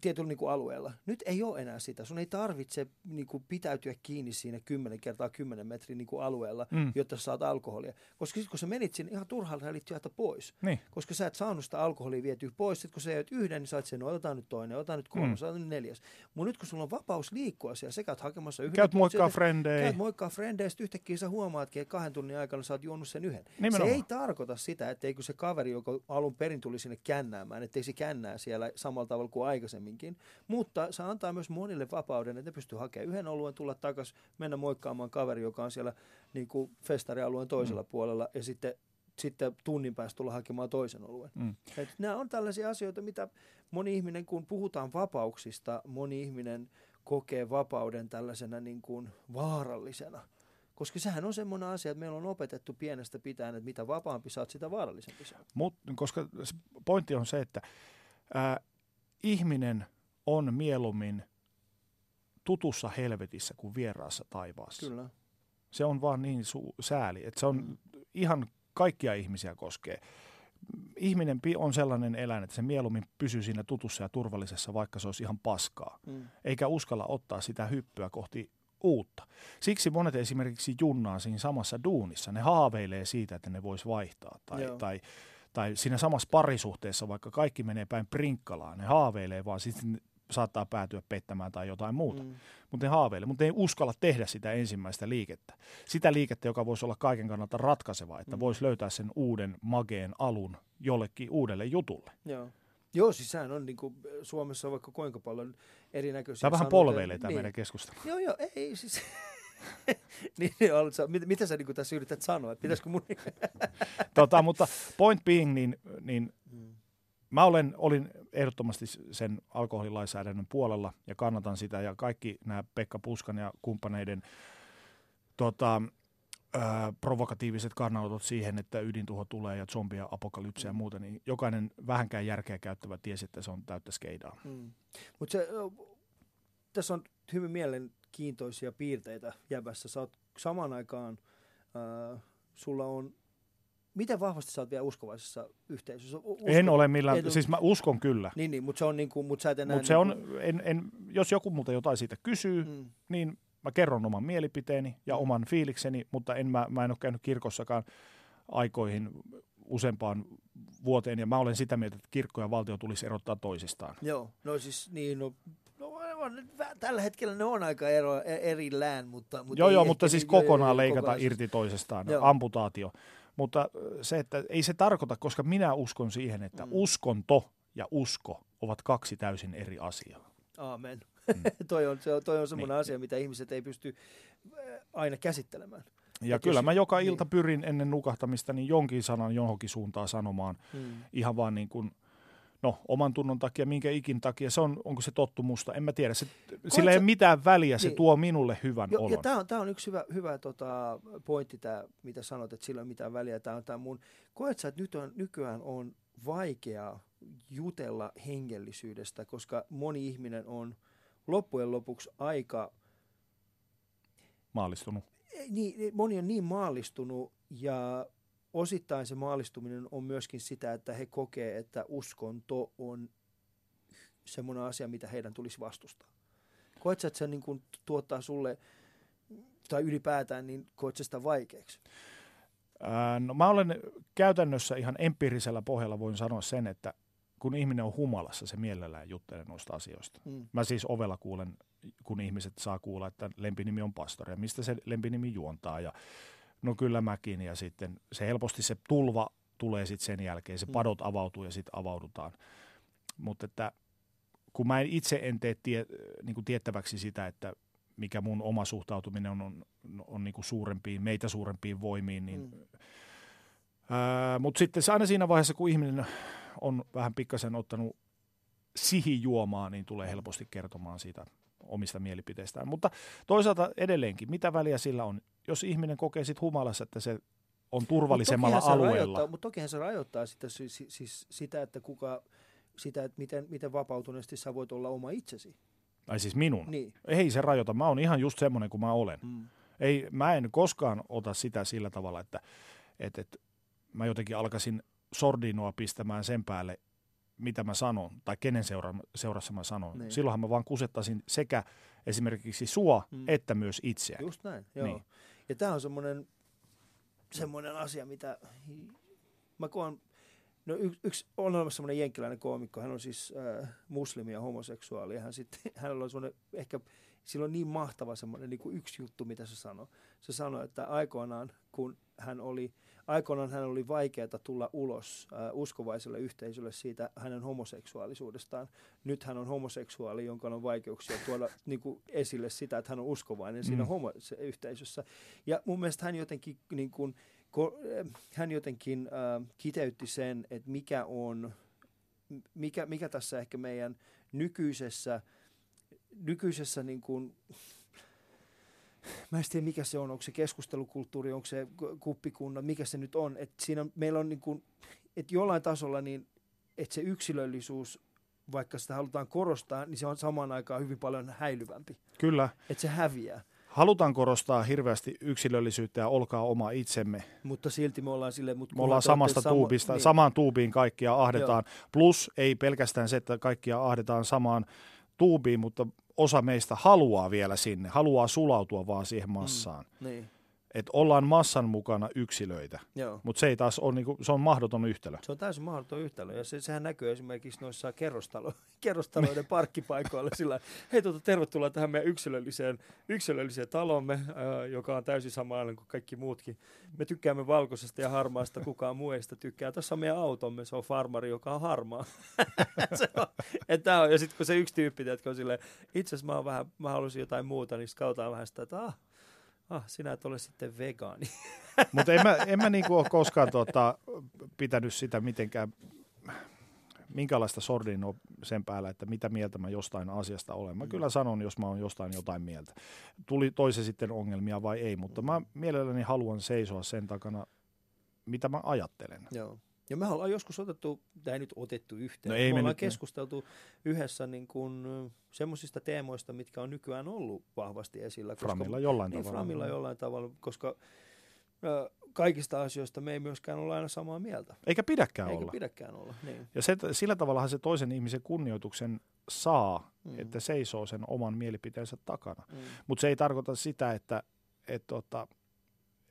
tietyllä niin kuin alueella. Nyt ei ole enää sitä. Sun ei tarvitse niin kuin, pitäytyä kiinni siinä 10 kertaa 10 metrin niin kuin alueella, Mm. jotta saat alkoholia. Koska sitten kun sä menit sinne, ihan turhaan sä elit sieltä pois. Niin. Koska sä et saanut sitä alkoholia vietyä pois. Sitten kun sä jäät yhden, niin sä sen, no otetaan nyt toinen, otetaan nyt kolmas, Mm. otetaan nyt neljäs. Mutta nyt kun sulla on vapaus liikkua siellä, sä käyt hakemassa yhden. Käyt moikkaa frendejä. Käyt moikkaa frendeistä, yhtäkkiä sä huomaatkin, että kahden tunnin aikana sä oot juonut sen yhden. Nimenomaan. Se ei tarkoita sitä, etteikö se kaveri, joka alun perin tuli sinne kännäämään, ettei se kännää siellä samalla tavalla kuin aikaisemminkin. Mutta se antaa myös monille vapauden, että ne pystyy hakemaan yhden oluen, tulla takaisin, mennä moikkaamaan kaveri, joka on siellä niin kuin festarialueen toisella mm. puolella ja sitten sitten tunnin päästä tulla hakemaan toisen oluen. Mm. Et nämä on tällaisia asioita, mitä moni ihminen, kun puhutaan vapauksista, moni ihminen kokee vapauden tällaisena niin kuin vaarallisena. Koska sehän on semmoinen asia, että meillä on opetettu pienestä pitäen, että mitä vapaampi saat, sitä vaarallisempi saat. Mut, koska pointti on se, että ää, ihminen on mieluummin tutussa helvetissä kuin vieraassa taivaassa. Kyllä. Se on vaan niin su- sääli, että se on ihan kaikkia ihmisiä koskee. Ihminen on sellainen eläin, että se mieluummin pysyy siinä tutussa ja turvallisessa, vaikka se olisi ihan paskaa, Mm. eikä uskalla ottaa sitä hyppyä kohti uutta. Siksi monet esimerkiksi junnaa siinä samassa duunissa. Ne haaveilee siitä, että ne vois vaihtaa. Tai, Joo. tai, tai siinä samassa parisuhteessa, vaikka kaikki menee päin prinkkalaan, ne haaveilee vaan sitten saattaa päätyä pettämään tai jotain muuta. Mm. Mutta ne haaveilee, mutta ne ei uskalla tehdä sitä ensimmäistä liikettä. Sitä liikettä, joka voisi olla kaiken kannalta ratkaiseva, että mm. voisi löytää sen uuden mageen alun jollekin uudelle jutulle. Joo. Joo, siis sehän on niin kuin, Suomessa vaikka kuinka paljon erinäköisiä Tämä vähän polveilee tämä niin. meidän keskustelu. Joo, joo, ei siis... niin, niin mit, mitä sä niin tässä yrität sanoa? Että pitäisikö mun... tota, mutta point being, niin, niin mm. mä olen, olin ehdottomasti sen alkoholilainsäädännön puolella ja kannatan sitä ja kaikki nämä Pekka Puskan ja kumppaneiden tota, ää, provokatiiviset kannanotot siihen, että ydintuho tulee ja zombia, apokalypsia ja mm. muuta, niin jokainen vähänkään järkeä käyttävä tiesi, että se on täyttä skeidaa. Mm. Mutta se, tässä on hyvin mielenkiintoisia piirteitä jäbässä. Sä oot samaan aikaan, ää, sulla on Miten vahvasti sä oot vielä uskovaisessa yhteisössä? Usko, en ole millään, et, siis mä uskon kyllä. Niin, niin mutta se on niin kuin, mutta sä et enää... Mut se niin kuin... on, en, en, jos joku multa jotain siitä kysyy, mm. niin mä kerron oman mielipiteeni ja oman fiilikseni, mutta en, mä, mä en ole käynyt kirkossakaan aikoihin useampaan vuoteen, ja mä olen sitä mieltä, että kirkko ja valtio tulisi erottaa toisistaan. Joo, no siis niin, no on, tällä hetkellä ne on aika ero, e- erillään, mutta... mutta joo, joo, mutta siis niin, kokonaan leikata kokonaan. irti toisestaan, joo. amputaatio. Mutta se, että ei se tarkoita, koska minä uskon siihen, että mm. uskonto ja usko ovat kaksi täysin eri asiaa. Aamen. Mm. toi on, se, toi on semmoinen niin. asia, mitä ihmiset ei pysty aina käsittelemään. Ja Et kyllä jos, mä joka niin. ilta pyrin ennen nukahtamista niin jonkin sanan johonkin suuntaan sanomaan. Hmm. Ihan vaan niin kuin, no oman tunnon takia, minkä ikin takia, se on, onko se tottumusta, en mä tiedä. Se, sillä ei ole mitään väliä, se niin. tuo minulle hyvän jo, olon. Ja tämä on, tää on yksi hyvä, hyvä tota, pointti, tää, mitä sanot, että sillä ei ole mitään väliä. Tämä on tämä mun, koet sä, että nyt on, nykyään on vaikea jutella hengellisyydestä, koska moni ihminen on loppujen lopuksi aika... Maallistunut. Niin, moni on niin maallistunut ja osittain se maallistuminen on myöskin sitä, että he kokee, että uskonto on semmoinen asia, mitä heidän tulisi vastustaa. Koet sä, että se niin kuin tuottaa sulle, tai ylipäätään, niin koet sitä vaikeaksi? Ää, no mä olen käytännössä ihan empiirisellä pohjalla voin sanoa sen, että kun ihminen on humalassa, se mielellään juttelee noista asioista. Mm. Mä siis ovella kuulen, kun ihmiset saa kuulla, että lempinimi on pastori ja mistä se lempinimi juontaa ja no kyllä mäkin ja sitten se helposti se tulva tulee sitten sen jälkeen, se mm. padot avautuu ja sitten avaudutaan. Mutta että kun mä itse en tee tie, niin kuin tiettäväksi sitä, että mikä mun oma suhtautuminen on, on, on niin kuin suurempiin, meitä suurempiin voimiin, niin mm. mutta sitten se aina siinä vaiheessa, kun ihminen on vähän pikkasen ottanut sihijuomaa, niin tulee helposti kertomaan siitä omista mielipiteistään. Mutta toisaalta edelleenkin, mitä väliä sillä on, jos ihminen kokee sitten humalassa, että se on turvallisemmalla mut alueella. Rajoittaa, mutta tokihan se rajoittaa sitä, siis, siis sitä, että kuka, sitä, että miten, miten vapautuneesti sä voit olla oma itsesi. Ai siis minun? Niin. Ei se rajoita, mä oon ihan just semmoinen kuin mä olen. Mm. Ei, mä en koskaan ota sitä sillä tavalla, että, että, että mä jotenkin alkaisin sordinoa pistämään sen päälle, mitä mä sanon, tai kenen seura- seurassa mä sanon. Niin. Silloinhan mä vaan kusettaisin sekä esimerkiksi sua, mm. että myös itseä. Just näin, joo. Niin. Ja tämä on semmoinen, semmoinen asia, mitä mä koen, no y- yksi, on olemassa semmoinen jenkkiläinen koomikko, hän on siis äh, muslimi ja homoseksuaali, ja hän sitten, hänellä on semmoinen, ehkä sillä on niin mahtava semmoinen niin kuin yksi juttu, mitä se sanoi. Se sanoi, että aikoinaan, kun hän oli aikoinaan hän oli vaikeaa tulla ulos äh, uskovaiselle yhteisölle siitä hänen homoseksuaalisuudestaan. Nyt hän on homoseksuaali, jonka on vaikeuksia tuoda niin kuin esille sitä, että hän on uskovainen mm. siinä homo-yhteisössä. Ja mun mielestä hän jotenkin, niin kuin, ko, äh, hän jotenkin äh, kiteytti sen, että mikä on, mikä, mikä tässä ehkä meidän nykyisessä, nykyisessä niin kuin, mä en tiedä mikä se on, onko se keskustelukulttuuri, onko se kuppikunna, mikä se nyt on. Että siinä meillä on niin kuin, että jollain tasolla niin, että se yksilöllisyys, vaikka sitä halutaan korostaa, niin se on samaan aikaan hyvin paljon häilyvämpi. Kyllä. Että se häviää. Halutaan korostaa hirveästi yksilöllisyyttä ja olkaa oma itsemme. Mutta silti me ollaan sille... Mutta me ollaan samasta samo, tuubista, niin. samaan tuubiin kaikkia ahdetaan. Joo. Plus ei pelkästään se, että kaikkia ahdetaan samaan tuubiin, mutta osa meistä haluaa vielä sinne, haluaa sulautua vaan siihen massaan. Mm, niin. Että ollaan massan mukana yksilöitä, Joo. mutta se ei taas ole, niinku, se on mahdoton yhtälö. Se on täysin mahdoton yhtälö, ja se, sehän näkyy esimerkiksi noissa kerrostalo, kerrostaloiden parkkipaikoilla sillä, hei tuota, tervetuloa tähän meidän yksilölliseen, yksilölliseen talomme, ää, joka on täysin samanlainen kuin kaikki muutkin. Me tykkäämme valkoisesta ja harmaasta, kukaan muu ei sitä tykkää. Tässä on meidän automme, se on farmari, joka on harmaa. se on, että on, ja sitten kun se yksi tyyppi, tiedätkö, on silleen, itse asiassa mä, vähän, mä haluaisin jotain muuta, niin skautaan vähän sitä, että ah, ah, sinä et ole sitten vegaani. Mutta en mä, en mä niinku ole koskaan tota, pitänyt sitä mitenkään, minkälaista sordin on sen päällä, että mitä mieltä mä jostain asiasta olen. Mä Mm. kyllä sanon, jos mä oon jostain jotain mieltä. Tuli toise sitten ongelmia vai ei, mutta mä mielelläni haluan seisoa sen takana, mitä mä ajattelen. Joo. Ja me ollaan joskus otettu, tai ei nyt otettu yhteen, No ei me ollaan nyt- keskusteltu yhdessä niin kuin, semmoisista teemoista, mitkä on nykyään ollut vahvasti esillä. Koska, Framilla jollain niin, tavalla. Framilla jollain tavalla, koska ö, kaikista asioista me ei myöskään olla aina samaa mieltä. Eikä pidäkään Eikä olla. pidäkään olla. Niin. Ja se, sillä tavallahan se toisen ihmisen kunnioituksen saa, Mm. että seisoo sen oman mielipiteensä takana. Mm. Mutta se ei tarkoita sitä, että, että tota,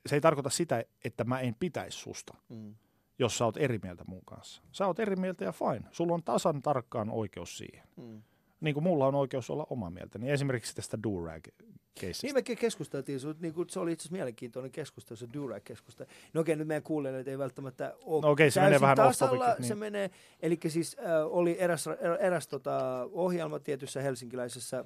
se ei tarkoita sitä, että mä en pitäisi susta, Mm. Jos sä oot eri mieltä mun kanssa. Sä oot eri mieltä ja fine. Sulla on tasan tarkkaan oikeus siihen. Mm. Niin kuin mulla on oikeus olla oma mieltä. Niin esimerkiksi tästä durag keissistä. Niin mekin keskusteltiin, se, niin se oli itse asiassa mielenkiintoinen keskustelu, se Durac-keskustelu. No okei, nyt meidän kuulijat ei välttämättä ole No okei, se menee vähän tasalla, niin. se menee, eli siis äh, oli eräs, er- eräs tota, ohjelma tietyssä helsinkiläisessä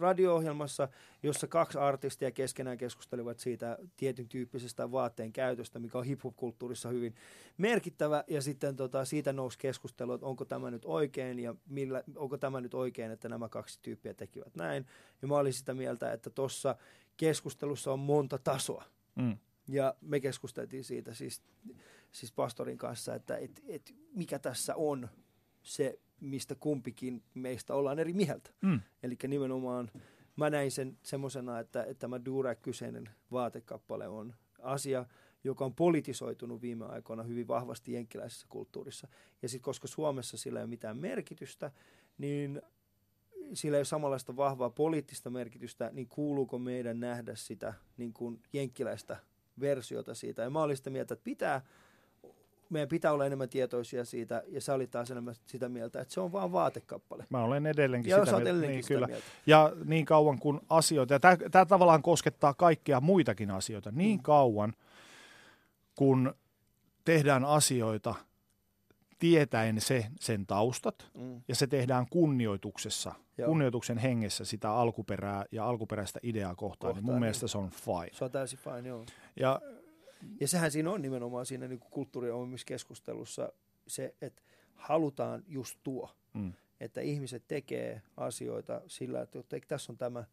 radio-ohjelmassa, jossa kaksi artistia keskenään keskustelivat siitä tietyn tyyppisestä vaatteen käytöstä, mikä on hip-hop-kulttuurissa hyvin merkittävä, ja sitten tota, siitä nousi keskustelu, että onko tämä nyt oikein, ja millä, onko tämä nyt oikein, että nämä kaksi tyyppiä tekivät näin. Ja mä olin sitä mieltä, että tuossa keskustelussa on monta tasoa. Mm. Ja me keskusteltiin siitä siis, siis pastorin kanssa, että et, et mikä tässä on se, mistä kumpikin meistä ollaan eri mieltä. Mm. Eli nimenomaan mä näin sen semmoisena, että, että tämä Durac-kyseinen vaatekappale on asia, joka on politisoitunut viime aikoina hyvin vahvasti jenkkiläisessä kulttuurissa. Ja sitten koska Suomessa sillä ei ole mitään merkitystä, niin sillä ei ole samanlaista vahvaa poliittista merkitystä, niin kuuluuko meidän nähdä sitä niin kuin jenkkiläistä versiota siitä. Ja mä olin sitä mieltä, että pitää, meidän pitää olla enemmän tietoisia siitä, ja sä olit taas enemmän sitä mieltä, että se on vaan vaatekappale. Mä olen edelleenkin Ja sitä mieltä. edelleenkin Niin, sitä kyllä. mieltä. Ja niin kauan kuin asioita, ja tämä tavallaan koskettaa kaikkia muitakin asioita, niin Mm. kauan kun tehdään asioita tietäen se, sen taustat, Mm. ja se tehdään kunnioituksessa, Joo. kunnioituksen hengessä sitä alkuperää ja alkuperäistä ideaa kohtaan, Kohtaan, niin mun niin. mielestä se on fine. Se on täysin fine, joo. Ja Ja sehän siinä on nimenomaan siinä niin kulttuuriomiskeskustelussa se, että halutaan just tuo, mm, että ihmiset tekee asioita sillä, että että tässä on tämä,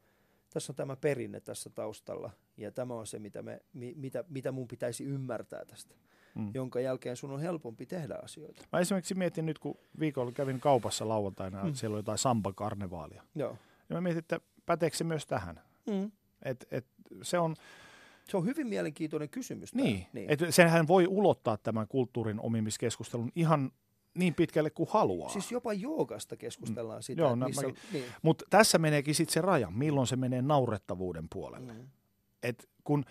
tässä on tämä perinne tässä taustalla ja tämä on se, mitä, me, mi, mitä, mitä mun pitäisi ymmärtää tästä, mm. jonka jälkeen sun on helpompi tehdä asioita. Mä esimerkiksi mietin nyt, kun viikolla kävin kaupassa lauantaina, Mm. mm. siellä oli jotain samba-karnevaalia. Joo. Ja mä mietin, että päteekö se myös tähän? Mm. Et, et se on, Se on hyvin mielenkiintoinen kysymys. niin, niin. Et sehän voi ulottaa tämän kulttuurin omimiskeskustelun ihan niin pitkälle kuin haluaa. Siis jopa joogasta keskustellaan sitä, Joo, no, missä, mäkin- niin. Mutta tässä meneekin sitten se raja, milloin se menee naurettavuuden puolelle. Mm. Et kun,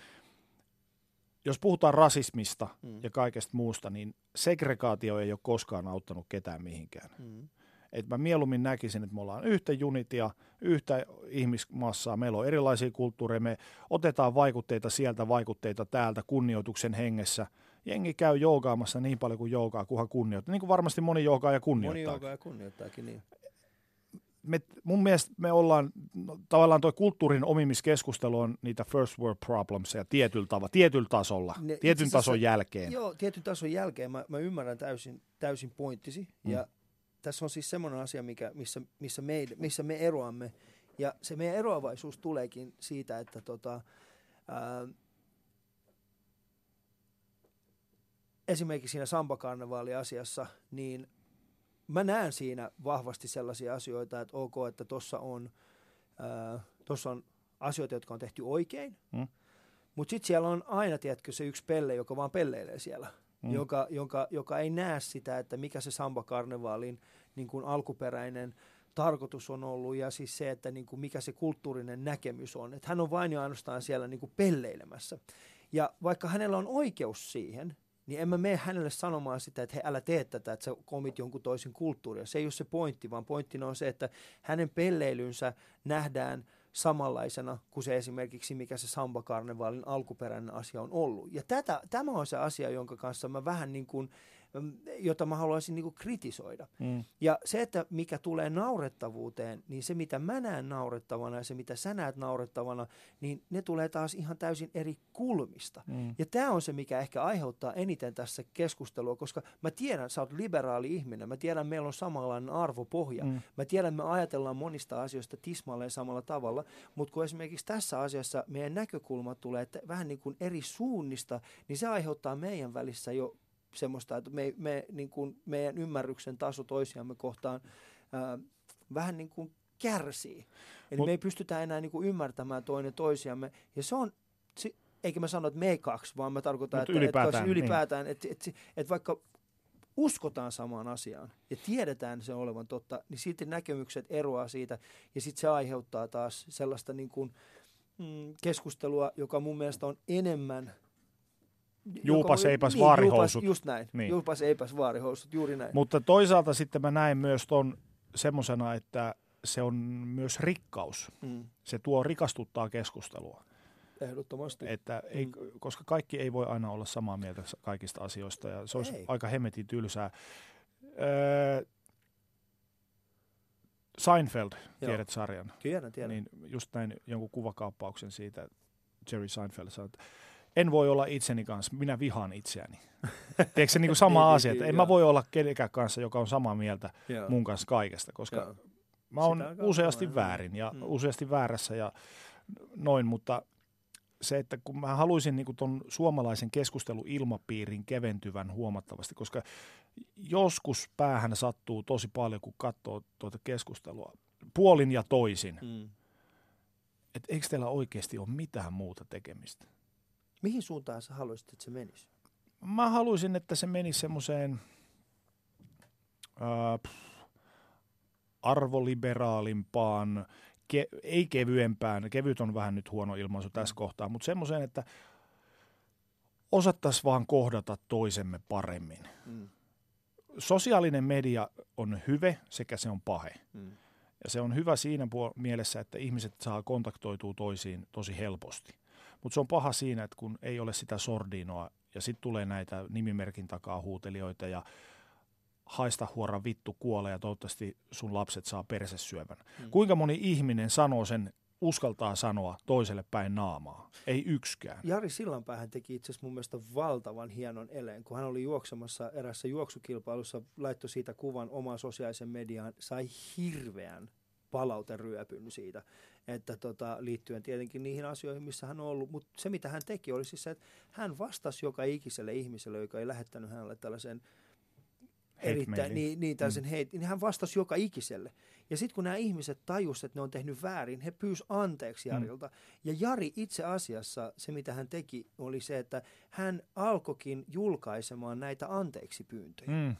jos puhutaan rasismista Mm. ja kaikesta muusta, niin segregaatio ei ole koskaan auttanut ketään mihinkään. Mm. Et mä mieluummin näkisin, että me ollaan yhtä unitia, yhtä ihmismassaa, meillä on erilaisia kulttuureja, me otetaan vaikutteita sieltä, vaikutteita täältä kunnioituksen hengessä. Jengi käy joogaamassa niin paljon kuin joogaa, kunhan kunnioittaa. Niin kuin varmasti moni joogaa ja Moni kunnioittaa. joogaa ja kunnioittaakin, niin. Me, mun mielestä me ollaan, no, tavallaan tuo kulttuurin omimiskeskustelu on niitä first world problems ja tietyllä tavalla, tietyllä tasolla, Ne- tietyn tason jälkeen. Joo, tietyn tason jälkeen mä, mä ymmärrän täysin, täysin pointtisi. Mm. Ja tässä on siis semmoinen asia, mikä, missä, missä, me, missä me eroamme. Ja se meidän eroavaisuus tuleekin siitä, että tota, ää, esimerkiksi siinä Samba-karnevaali-asiassa, niin mä näen siinä vahvasti sellaisia asioita, että ok, että tuossa on, tossa on asioita, jotka on tehty oikein, Mm. mutta sitten siellä on aina, tiedätkö, se yksi pelle, joka vaan pelleilee siellä, Mm. joka, joka, joka ei näe sitä, että mikä se Samba-karnevaalin niin kuin alkuperäinen tarkoitus on ollut ja siis se, että niin kuin mikä se kulttuurinen näkemys on. Että hän on vain ja ainoastaan siellä niin kuin pelleilemässä. Ja vaikka hänellä on oikeus siihen, niin en mä mene hänelle sanomaan sitä, että he älä tee tätä, että sä komit jonkun toisen kulttuuria. Se ei ole se pointti, vaan pointtina on se, että hänen pelleilynsä nähdään samanlaisena kuin se esimerkiksi, mikä se Samba-karnevaalin alkuperäinen asia on ollut. Ja tätä, tämä on se asia, jonka kanssa mä vähän niin kuin jota mä haluaisin niin kuin kritisoida. Mm. Ja se, että mikä tulee naurettavuuteen, niin se mitä mä näen naurettavana ja se mitä sä näet naurettavana, niin ne tulee taas ihan täysin eri kulmista. Mm. Ja tämä on se, mikä ehkä aiheuttaa eniten tässä keskustelua, koska mä tiedän, sä oot liberaali ihminen, mä tiedän, meillä on samanlainen arvopohja, mm. mä tiedän, me ajatellaan monista asioista tismalleen samalla tavalla, mutta kun esimerkiksi tässä asiassa meidän näkökulmat tulee että vähän niin kuin eri suunnista, niin se aiheuttaa meidän välissä jo semmoista, että me, me, niin kuin meidän ymmärryksen taso toisiamme kohtaan ää, vähän niin kuin kärsii. Eli Mut, me ei pystytä enää niin kuin ymmärtämään toinen toisiamme. Ja se on, se, eikä mä sano, että me kaksi, vaan mä tarkoitan, että ylipäätään, että, ylipäätään niin. että, että, että, että vaikka uskotaan samaan asiaan ja tiedetään se olevan totta, niin silti näkemykset eroaa siitä ja sitten se aiheuttaa taas sellaista niin kuin, mm, keskustelua, joka mun mielestä on enemmän Juupas eipäs niin, vaarihousut. Juupas, just näin. Niin. Juupas eipäs vaarihousut, juuri näin. Mutta toisaalta sitten mä näen myös ton semmoisena, että se on myös rikkaus. Mm. Se tuo rikastuttaa keskustelua. Ehdottomasti. Että ei, mm. Koska kaikki ei voi aina olla samaa mieltä kaikista asioista ja se olisi ei. aika hemmetin tylsää. Öö, Seinfeld, Joo. tiedät sarjan? Tiedän, tiedän. Niin just näin jonkun kuvakaappauksen siitä, Jerry Seinfeld sanoi, että en voi olla itseni kanssa, minä vihaan itseäni. Tiedätkö se niin sama niin, asia, että en mä voi olla kenenkään kanssa, joka on samaa mieltä Joo. mun kanssa kaikesta, koska Joo. mä oon useasti on, väärin ja mm. useasti väärässä ja noin, mutta se, että kun mä haluaisin niin tuon suomalaisen keskusteluilmapiirin keventyvän huomattavasti, koska joskus päähän sattuu tosi paljon, kun katsoo tuota keskustelua puolin ja toisin. Mm. Että eikö teillä oikeasti ole mitään muuta tekemistä? Mihin suuntaan sä haluaisit, että se menisi? Mä haluaisin, että se menisi semmoiseen äh, arvoliberaalimpaan, ke, ei kevyempään, kevyt on vähän nyt huono ilmaisu tässä mm. kohtaa, mutta semmoiseen, että osattaisiin vaan kohdata toisemme paremmin. Mm. Sosiaalinen media on hyve sekä se on pahe. Mm. Ja se on hyvä siinä puol- mielessä, että ihmiset saa kontaktoitua toisiin tosi helposti. Mutta se on paha siinä, että kun ei ole sitä sordinoa ja sitten tulee näitä nimimerkin takaa huutelijoita ja haista huora vittu kuole ja toivottavasti sun lapset saa persesyövän. Hmm. Kuinka moni ihminen sanoo sen, uskaltaa sanoa toiselle päin naamaa? Ei yksikään. Jari Sillanpäähän teki itse asiassa mun mielestä valtavan hienon eleen, kun hän oli juoksemassa erässä juoksukilpailussa, laittoi siitä kuvan omaan sosiaalisen mediaan, sai hirveän palauteryöpyn siitä että tota, liittyen tietenkin niihin asioihin, missä hän on ollut. Mutta se, mitä hän teki, oli siis se, että hän vastasi joka ikiselle ihmiselle, joka ei lähettänyt hänelle tällaisen erittäin, niin, niin tällaisen mm. heit, niin hän vastasi joka ikiselle. Ja sitten kun nämä ihmiset tajusivat, että ne on tehnyt väärin, he pyysi anteeksi mm. Jarilta. Mm. Ja Jari itse asiassa, se mitä hän teki, oli se, että hän alkoikin julkaisemaan näitä anteeksi pyyntöjä. Mm.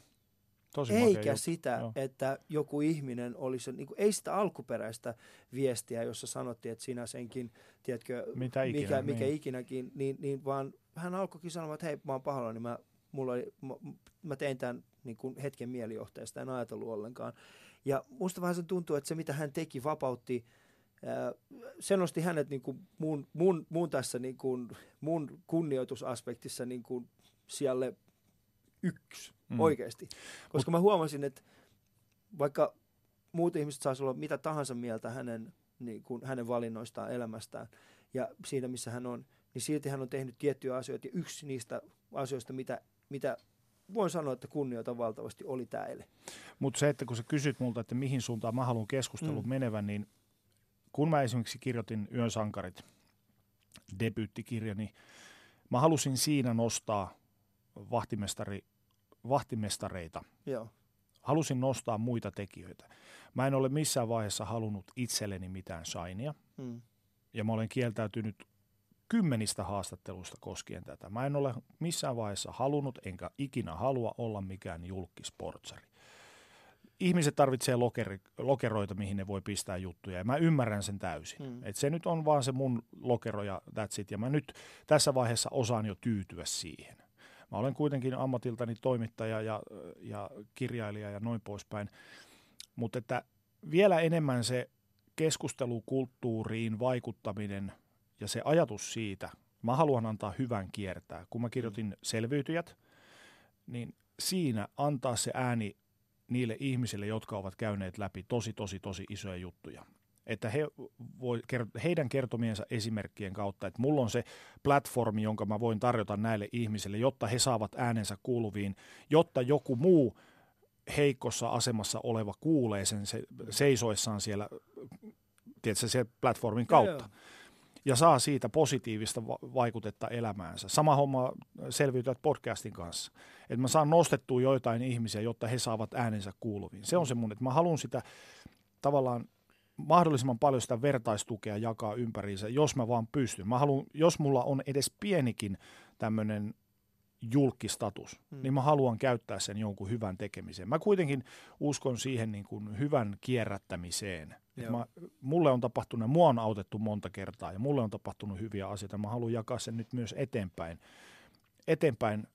Tosi Eikä sitä, Joo. että joku ihminen olisi, niin kuin, ei sitä alkuperäistä viestiä, jossa sanottiin, että sinä senkin, tiedätkö, Mitä ikinä, mikä, mikä niin. ikinäkin, niin, niin vaan hän alkoikin sanoa, että hei, mä oon pahoillani, niin mä, mulla oli, mä, mä tein tämän niin kuin hetken mielijohteesta, en ajatellut ollenkaan. Ja musta vähän se tuntuu, että se mitä hän teki vapautti, se nosti hänet niin kuin mun, mun, mun tässä niin kuin, mun kunnioitusaspektissa niin kuin siellä yksi mm. oikeasti. Koska Mut, mä huomasin, että vaikka muut ihmiset saisi olla mitä tahansa mieltä hänen, niin kuin, hänen valinnoistaan elämästään ja siitä, missä hän on, niin silti hän on tehnyt tiettyjä asioita. Ja yksi niistä asioista, mitä, mitä voin sanoa, että kunnioitan valtavasti, oli tämä ele. Mutta se, että kun sä kysyt multa, että mihin suuntaan mä haluan keskustelun mm. menevän, niin kun mä esimerkiksi kirjoitin Yön sankarit, debyyttikirja, niin mä halusin siinä nostaa vahtimestari vahtimestareita. Joo. Halusin nostaa muita tekijöitä. Mä en ole missään vaiheessa halunnut itselleni mitään shainia. Hmm. Ja mä olen kieltäytynyt kymmenistä haastatteluista koskien tätä. Mä en ole missään vaiheessa halunnut, enkä ikinä halua olla mikään julkisportsari. ihmiset tarvitsee lokeri, lokeroita, mihin ne voi pistää juttuja, ja mä ymmärrän sen täysin. Mm. Et se nyt on vaan se mun lokero ja that's it, ja mä nyt tässä vaiheessa osaan jo tyytyä siihen. Mä olen kuitenkin ammatiltani toimittaja ja, ja kirjailija ja noin poispäin, mutta että vielä enemmän se keskustelukulttuuriin vaikuttaminen ja se ajatus siitä, mä haluan antaa hyvän kiertää. Kun mä kirjoitin selviytyjät, niin siinä antaa se ääni niille ihmisille, jotka ovat käyneet läpi tosi, tosi, tosi isoja juttuja. Että he voi, heidän kertomiensa esimerkkien kautta, että mulla on se platformi, jonka mä voin tarjota näille ihmisille, jotta he saavat äänensä kuuluviin, jotta joku muu heikossa asemassa oleva kuulee sen se, seisoissaan siellä, tiedätkö, se platformin kautta. Ja, ja saa siitä positiivista vaikutetta elämäänsä. Sama homma selviytyvät podcastin kanssa. Että mä saan nostettua joitain ihmisiä, jotta he saavat äänensä kuuluviin. Se on se mun, että mä haluan sitä tavallaan mahdollisimman paljon sitä vertaistukea jakaa ympäriinsä, jos mä vaan pystyn. Mä haluan, jos mulla on edes pienikin tämmöinen julkistatus, hmm. niin mä haluan käyttää sen jonkun hyvän tekemiseen. Mä kuitenkin uskon siihen niin kuin hyvän kierrättämiseen. mä, mulle on tapahtunut, mua on autettu monta kertaa ja mulle on tapahtunut hyviä asioita. Mä haluan jakaa sen nyt myös eteenpäin, eteenpäin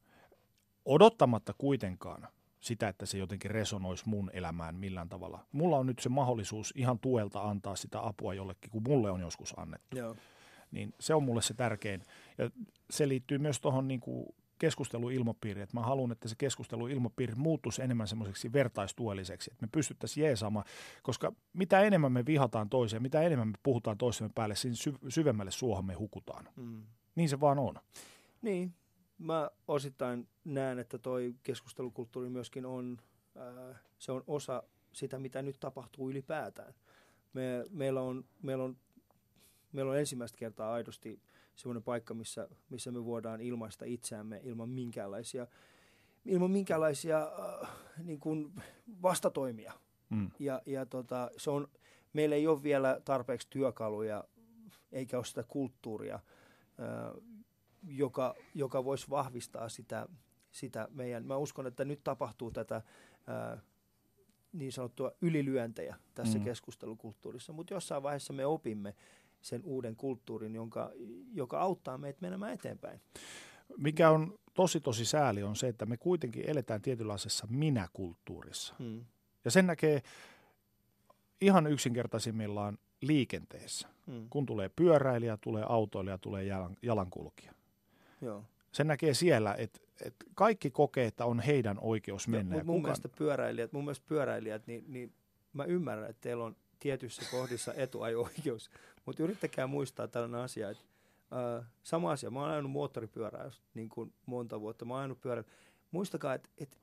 odottamatta kuitenkaan sitä, että se jotenkin resonoisi mun elämään millään tavalla. Mulla on nyt se mahdollisuus ihan tuelta antaa sitä apua jollekin, kun mulle on joskus annettu. Joo. Niin se on mulle se tärkein. Ja se liittyy myös tuohon niin keskusteluilmapiiriin, että mä haluan, että se keskusteluilmapiiri muuttuisi enemmän semmoiseksi vertaistuelliseksi, että me pystyttäisiin jeesaamaan, koska mitä enemmän me vihataan toiseen, mitä enemmän me puhutaan toisemme päälle, siinä syvemmälle suohon me hukutaan. Mm. Niin se vaan on. Niin, mä osittain näen, että toi keskustelukulttuuri myöskin on, ää, se on osa sitä, mitä nyt tapahtuu ylipäätään. Me, meillä, on, meillä, on, meillä on ensimmäistä kertaa aidosti semmoinen paikka, missä, missä me voidaan ilmaista itseämme ilman minkäänlaisia, ilman minkäänlaisia äh, niin kuin vastatoimia. Mm. Ja, ja tota, se on, meillä ei ole vielä tarpeeksi työkaluja eikä ole sitä kulttuuria, äh, joka, joka voisi vahvistaa sitä, sitä meidän. Mä uskon, että nyt tapahtuu tätä ää, niin sanottua ylilyöntejä tässä mm. keskustelukulttuurissa, mutta jossain vaiheessa me opimme sen uuden kulttuurin, jonka, joka auttaa meitä menemään eteenpäin. Mikä on tosi tosi sääli on se, että me kuitenkin eletään tietynlaisessa minä-kulttuurissa. Hmm. Ja sen näkee ihan yksinkertaisimmillaan liikenteessä. Hmm. Kun tulee pyöräilijä, tulee autoilija, tulee jalan, jalankulkija. Joo. Sen näkee siellä, että, että kaikki kokee, että on heidän oikeus mennä. Joo, mun, kukaan... mielestä pyöräilijät, mun mielestä pyöräilijät, niin, niin mä ymmärrän, että teillä on tietyissä kohdissa etuajo-oikeus, mutta yrittäkää muistaa tällainen asia, että äh, sama asia, mä oon ajanut moottoripyörää niin kuin monta vuotta, mä oon ajanut pyörän. Muistakaa, että, että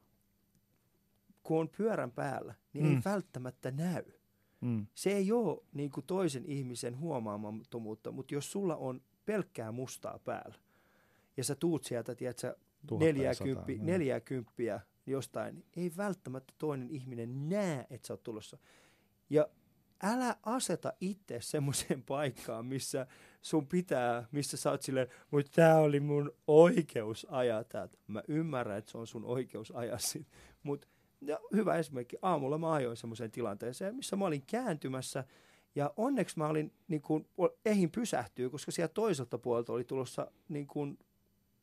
kun on pyörän päällä, niin mm. ei välttämättä näy. Mm. Se ei ole niin kuin toisen ihmisen huomaamattomuutta, mutta jos sulla on pelkkää mustaa päällä, ja sä tuut sieltä, tiedätkö, neljää kymppiä jostain, niin ei välttämättä toinen ihminen näe, että sä oot tulossa. Ja älä aseta itse semmoiseen paikkaan, missä sun pitää, missä sä oot silleen, mutta tää oli mun oikeus ajaa täältä. Mä ymmärrän, että se on sun oikeus ajaa siitä. Mutta hyvä esimerkki, aamulla mä ajoin semmoiseen tilanteeseen, missä mä olin kääntymässä, ja onneksi mä olin, niin kuin, ehin pysähtyä, koska siellä toiselta puolelta oli tulossa niin kuin,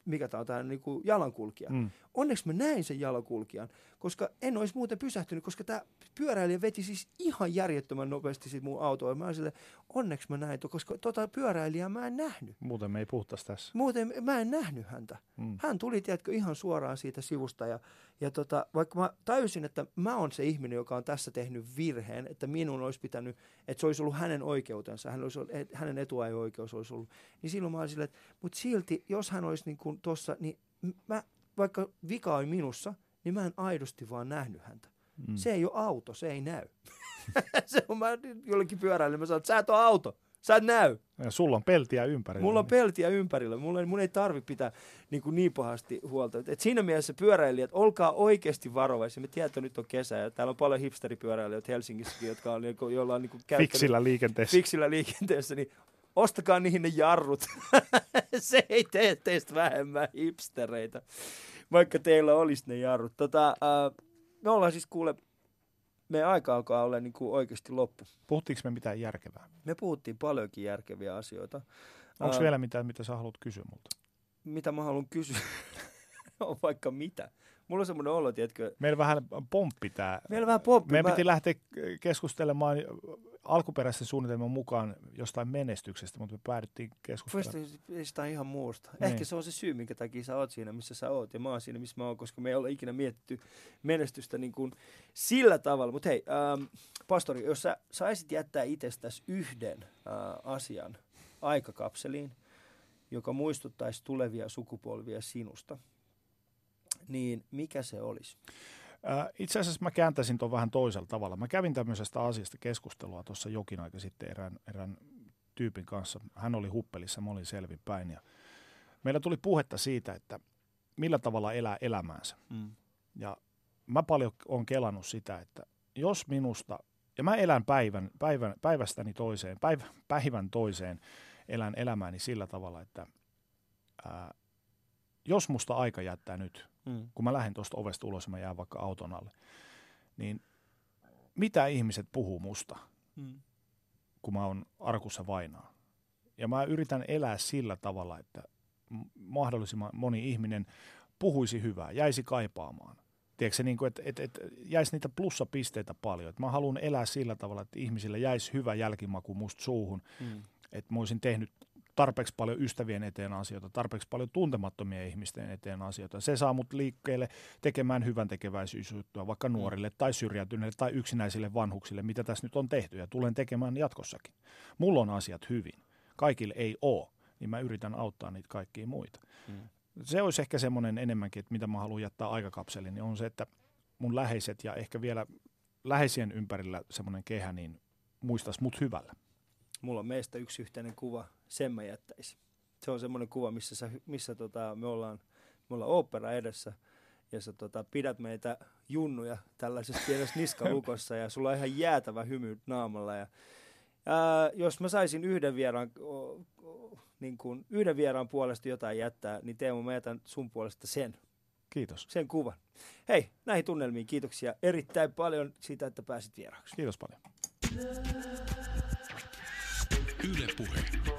mikä tämä on tämä niin kuin jalankulkija. Mm. Onneksi mä näin sen jalankulkijan, koska en olisi muuten pysähtynyt, koska tämä pyöräilijä veti siis ihan järjettömän nopeasti siitä mun autoa. Mä sille, onneksi mä näin, koska tota pyöräilijää mä en nähnyt. Muuten me ei puhuttaisi tässä. Muuten mä en nähnyt häntä. Mm. Hän tuli, tiedätkö, ihan suoraan siitä sivusta ja, ja tota, vaikka mä täysin, että mä oon se ihminen, joka on tässä tehnyt virheen, että minun olisi pitänyt, että se olisi ollut hänen oikeutensa, hän olisi, hänen etuajo-oikeus olisi ollut, niin silloin mä olin silleen, että mutta silti, jos hän olisi niin kuin tossa, niin mä, vaikka vika on minussa, niin mä en aidosti vaan nähnyt häntä. Mm. Se ei ole auto, se ei näy. se on mä jollekin pyöräille, mä sanon, että sä et ole auto, sä et näy. Ja sulla on peltiä ympärillä. Mulla on peltiä ympärillä, mulla, mun ei tarvi pitää niin, kuin niin pahasti huolta. Et siinä mielessä pyöräilijät, olkaa oikeasti varovaisia. Me tiedämme, että nyt on kesä ja täällä on paljon hipsteripyöräilijöitä Helsingissäkin, jotka on, niin kuin, joilla on niin kuin Fiksillä liikenteessä. Fiksillä liikenteessä, niin ostakaa niihin ne jarrut. se ei tee teistä vähemmän hipstereitä, vaikka teillä olisi ne jarrut. Tota, äh, me ollaan siis kuule meidän aika alkaa olla niin kuin oikeasti loppu. Puhuttiinko me mitään järkevää? Me puhuttiin paljonkin järkeviä asioita. Onko Ää, vielä mitään, mitä sä haluat kysyä multa? Mitä mä haluan kysyä? on vaikka mitä. Mulla on semmoinen olo, tiedätkö, Meillä vähän pomppi tää. meillä vähän poppi. Meidän Mä- piti lähteä keskustelemaan alkuperäisen suunnitelman mukaan jostain menestyksestä, mutta me päädyttiin keskustelemaan. Jostain ihan muusta. Niin. Ehkä se on se syy, minkä takia sä oot siinä, missä sä oot, ja mä oon siinä, missä mä oon, koska me ei olla ikinä mietitty menestystä niin kuin sillä tavalla. Mutta hei, ähm, pastori, jos sä saisit jättää itsestäsi yhden äh, asian aikakapseliin, joka muistuttaisi tulevia sukupolvia sinusta, niin mikä se olisi? Ää, Itse asiassa mä kääntäisin tuon vähän toisella tavalla. Mä kävin tämmöisestä asiasta keskustelua tuossa jokin aika sitten erään, erään tyypin kanssa. Hän oli huppelissa, mä olin selvin päin. Ja meillä tuli puhetta siitä, että millä tavalla elää elämäänsä. Mm. Ja mä paljon on kelannut sitä, että jos minusta, ja mä elän päivän, päivän, päivästäni toiseen, päiv, päivän toiseen, elän elämääni sillä tavalla, että ää, jos musta aika jättää nyt, Mm. kun mä lähden tuosta ovesta ulos ja mä jään vaikka auton alle, niin mitä ihmiset puhuu musta, Mm. kun mä oon arkussa vainaa. Ja mä yritän elää sillä tavalla, että mahdollisimman moni ihminen puhuisi hyvää, jäisi kaipaamaan. Tiedätkö niin kuin, että, että, että jäisi niitä plussapisteitä paljon. Että mä haluan elää sillä tavalla, että ihmisille jäisi hyvä jälkimaku musta suuhun. Mm. Että mä olisin tehnyt tarpeeksi paljon ystävien eteen asioita, tarpeeksi paljon tuntemattomien ihmisten eteen asioita. Se saa mut liikkeelle tekemään hyvän tekeväisyysjuttua vaikka nuorille tai syrjäytyneille tai yksinäisille vanhuksille, mitä tässä nyt on tehty ja tulen tekemään jatkossakin. Mulla on asiat hyvin. Kaikille ei ole, niin mä yritän auttaa niitä kaikkia muita. Mm. Se olisi ehkä semmoinen enemmänkin, että mitä mä haluan jättää aikakapseliin, niin on se, että mun läheiset ja ehkä vielä läheisien ympärillä semmoinen kehä, niin muistas mut hyvällä. Mulla on meistä yksi yhteinen kuva, sen mä jättäisin. Se on semmoinen kuva, missä, sä, missä tota, me ollaan, me ollaan opera edessä ja sä tota, pidät meitä junnuja tällaisessa pienessä niskalukossa ja sulla on ihan jäätävä hymy naamalla. Ja, ää, jos mä saisin yhden vieraan, o, o, niin kuin, yhden vieraan puolesta jotain jättää, niin Teemu, mä jätän sun puolesta sen, Kiitos. sen kuvan. Hei, näihin tunnelmiin kiitoksia erittäin paljon siitä, että pääsit vieraaksi. Kiitos paljon. Yle Puhe.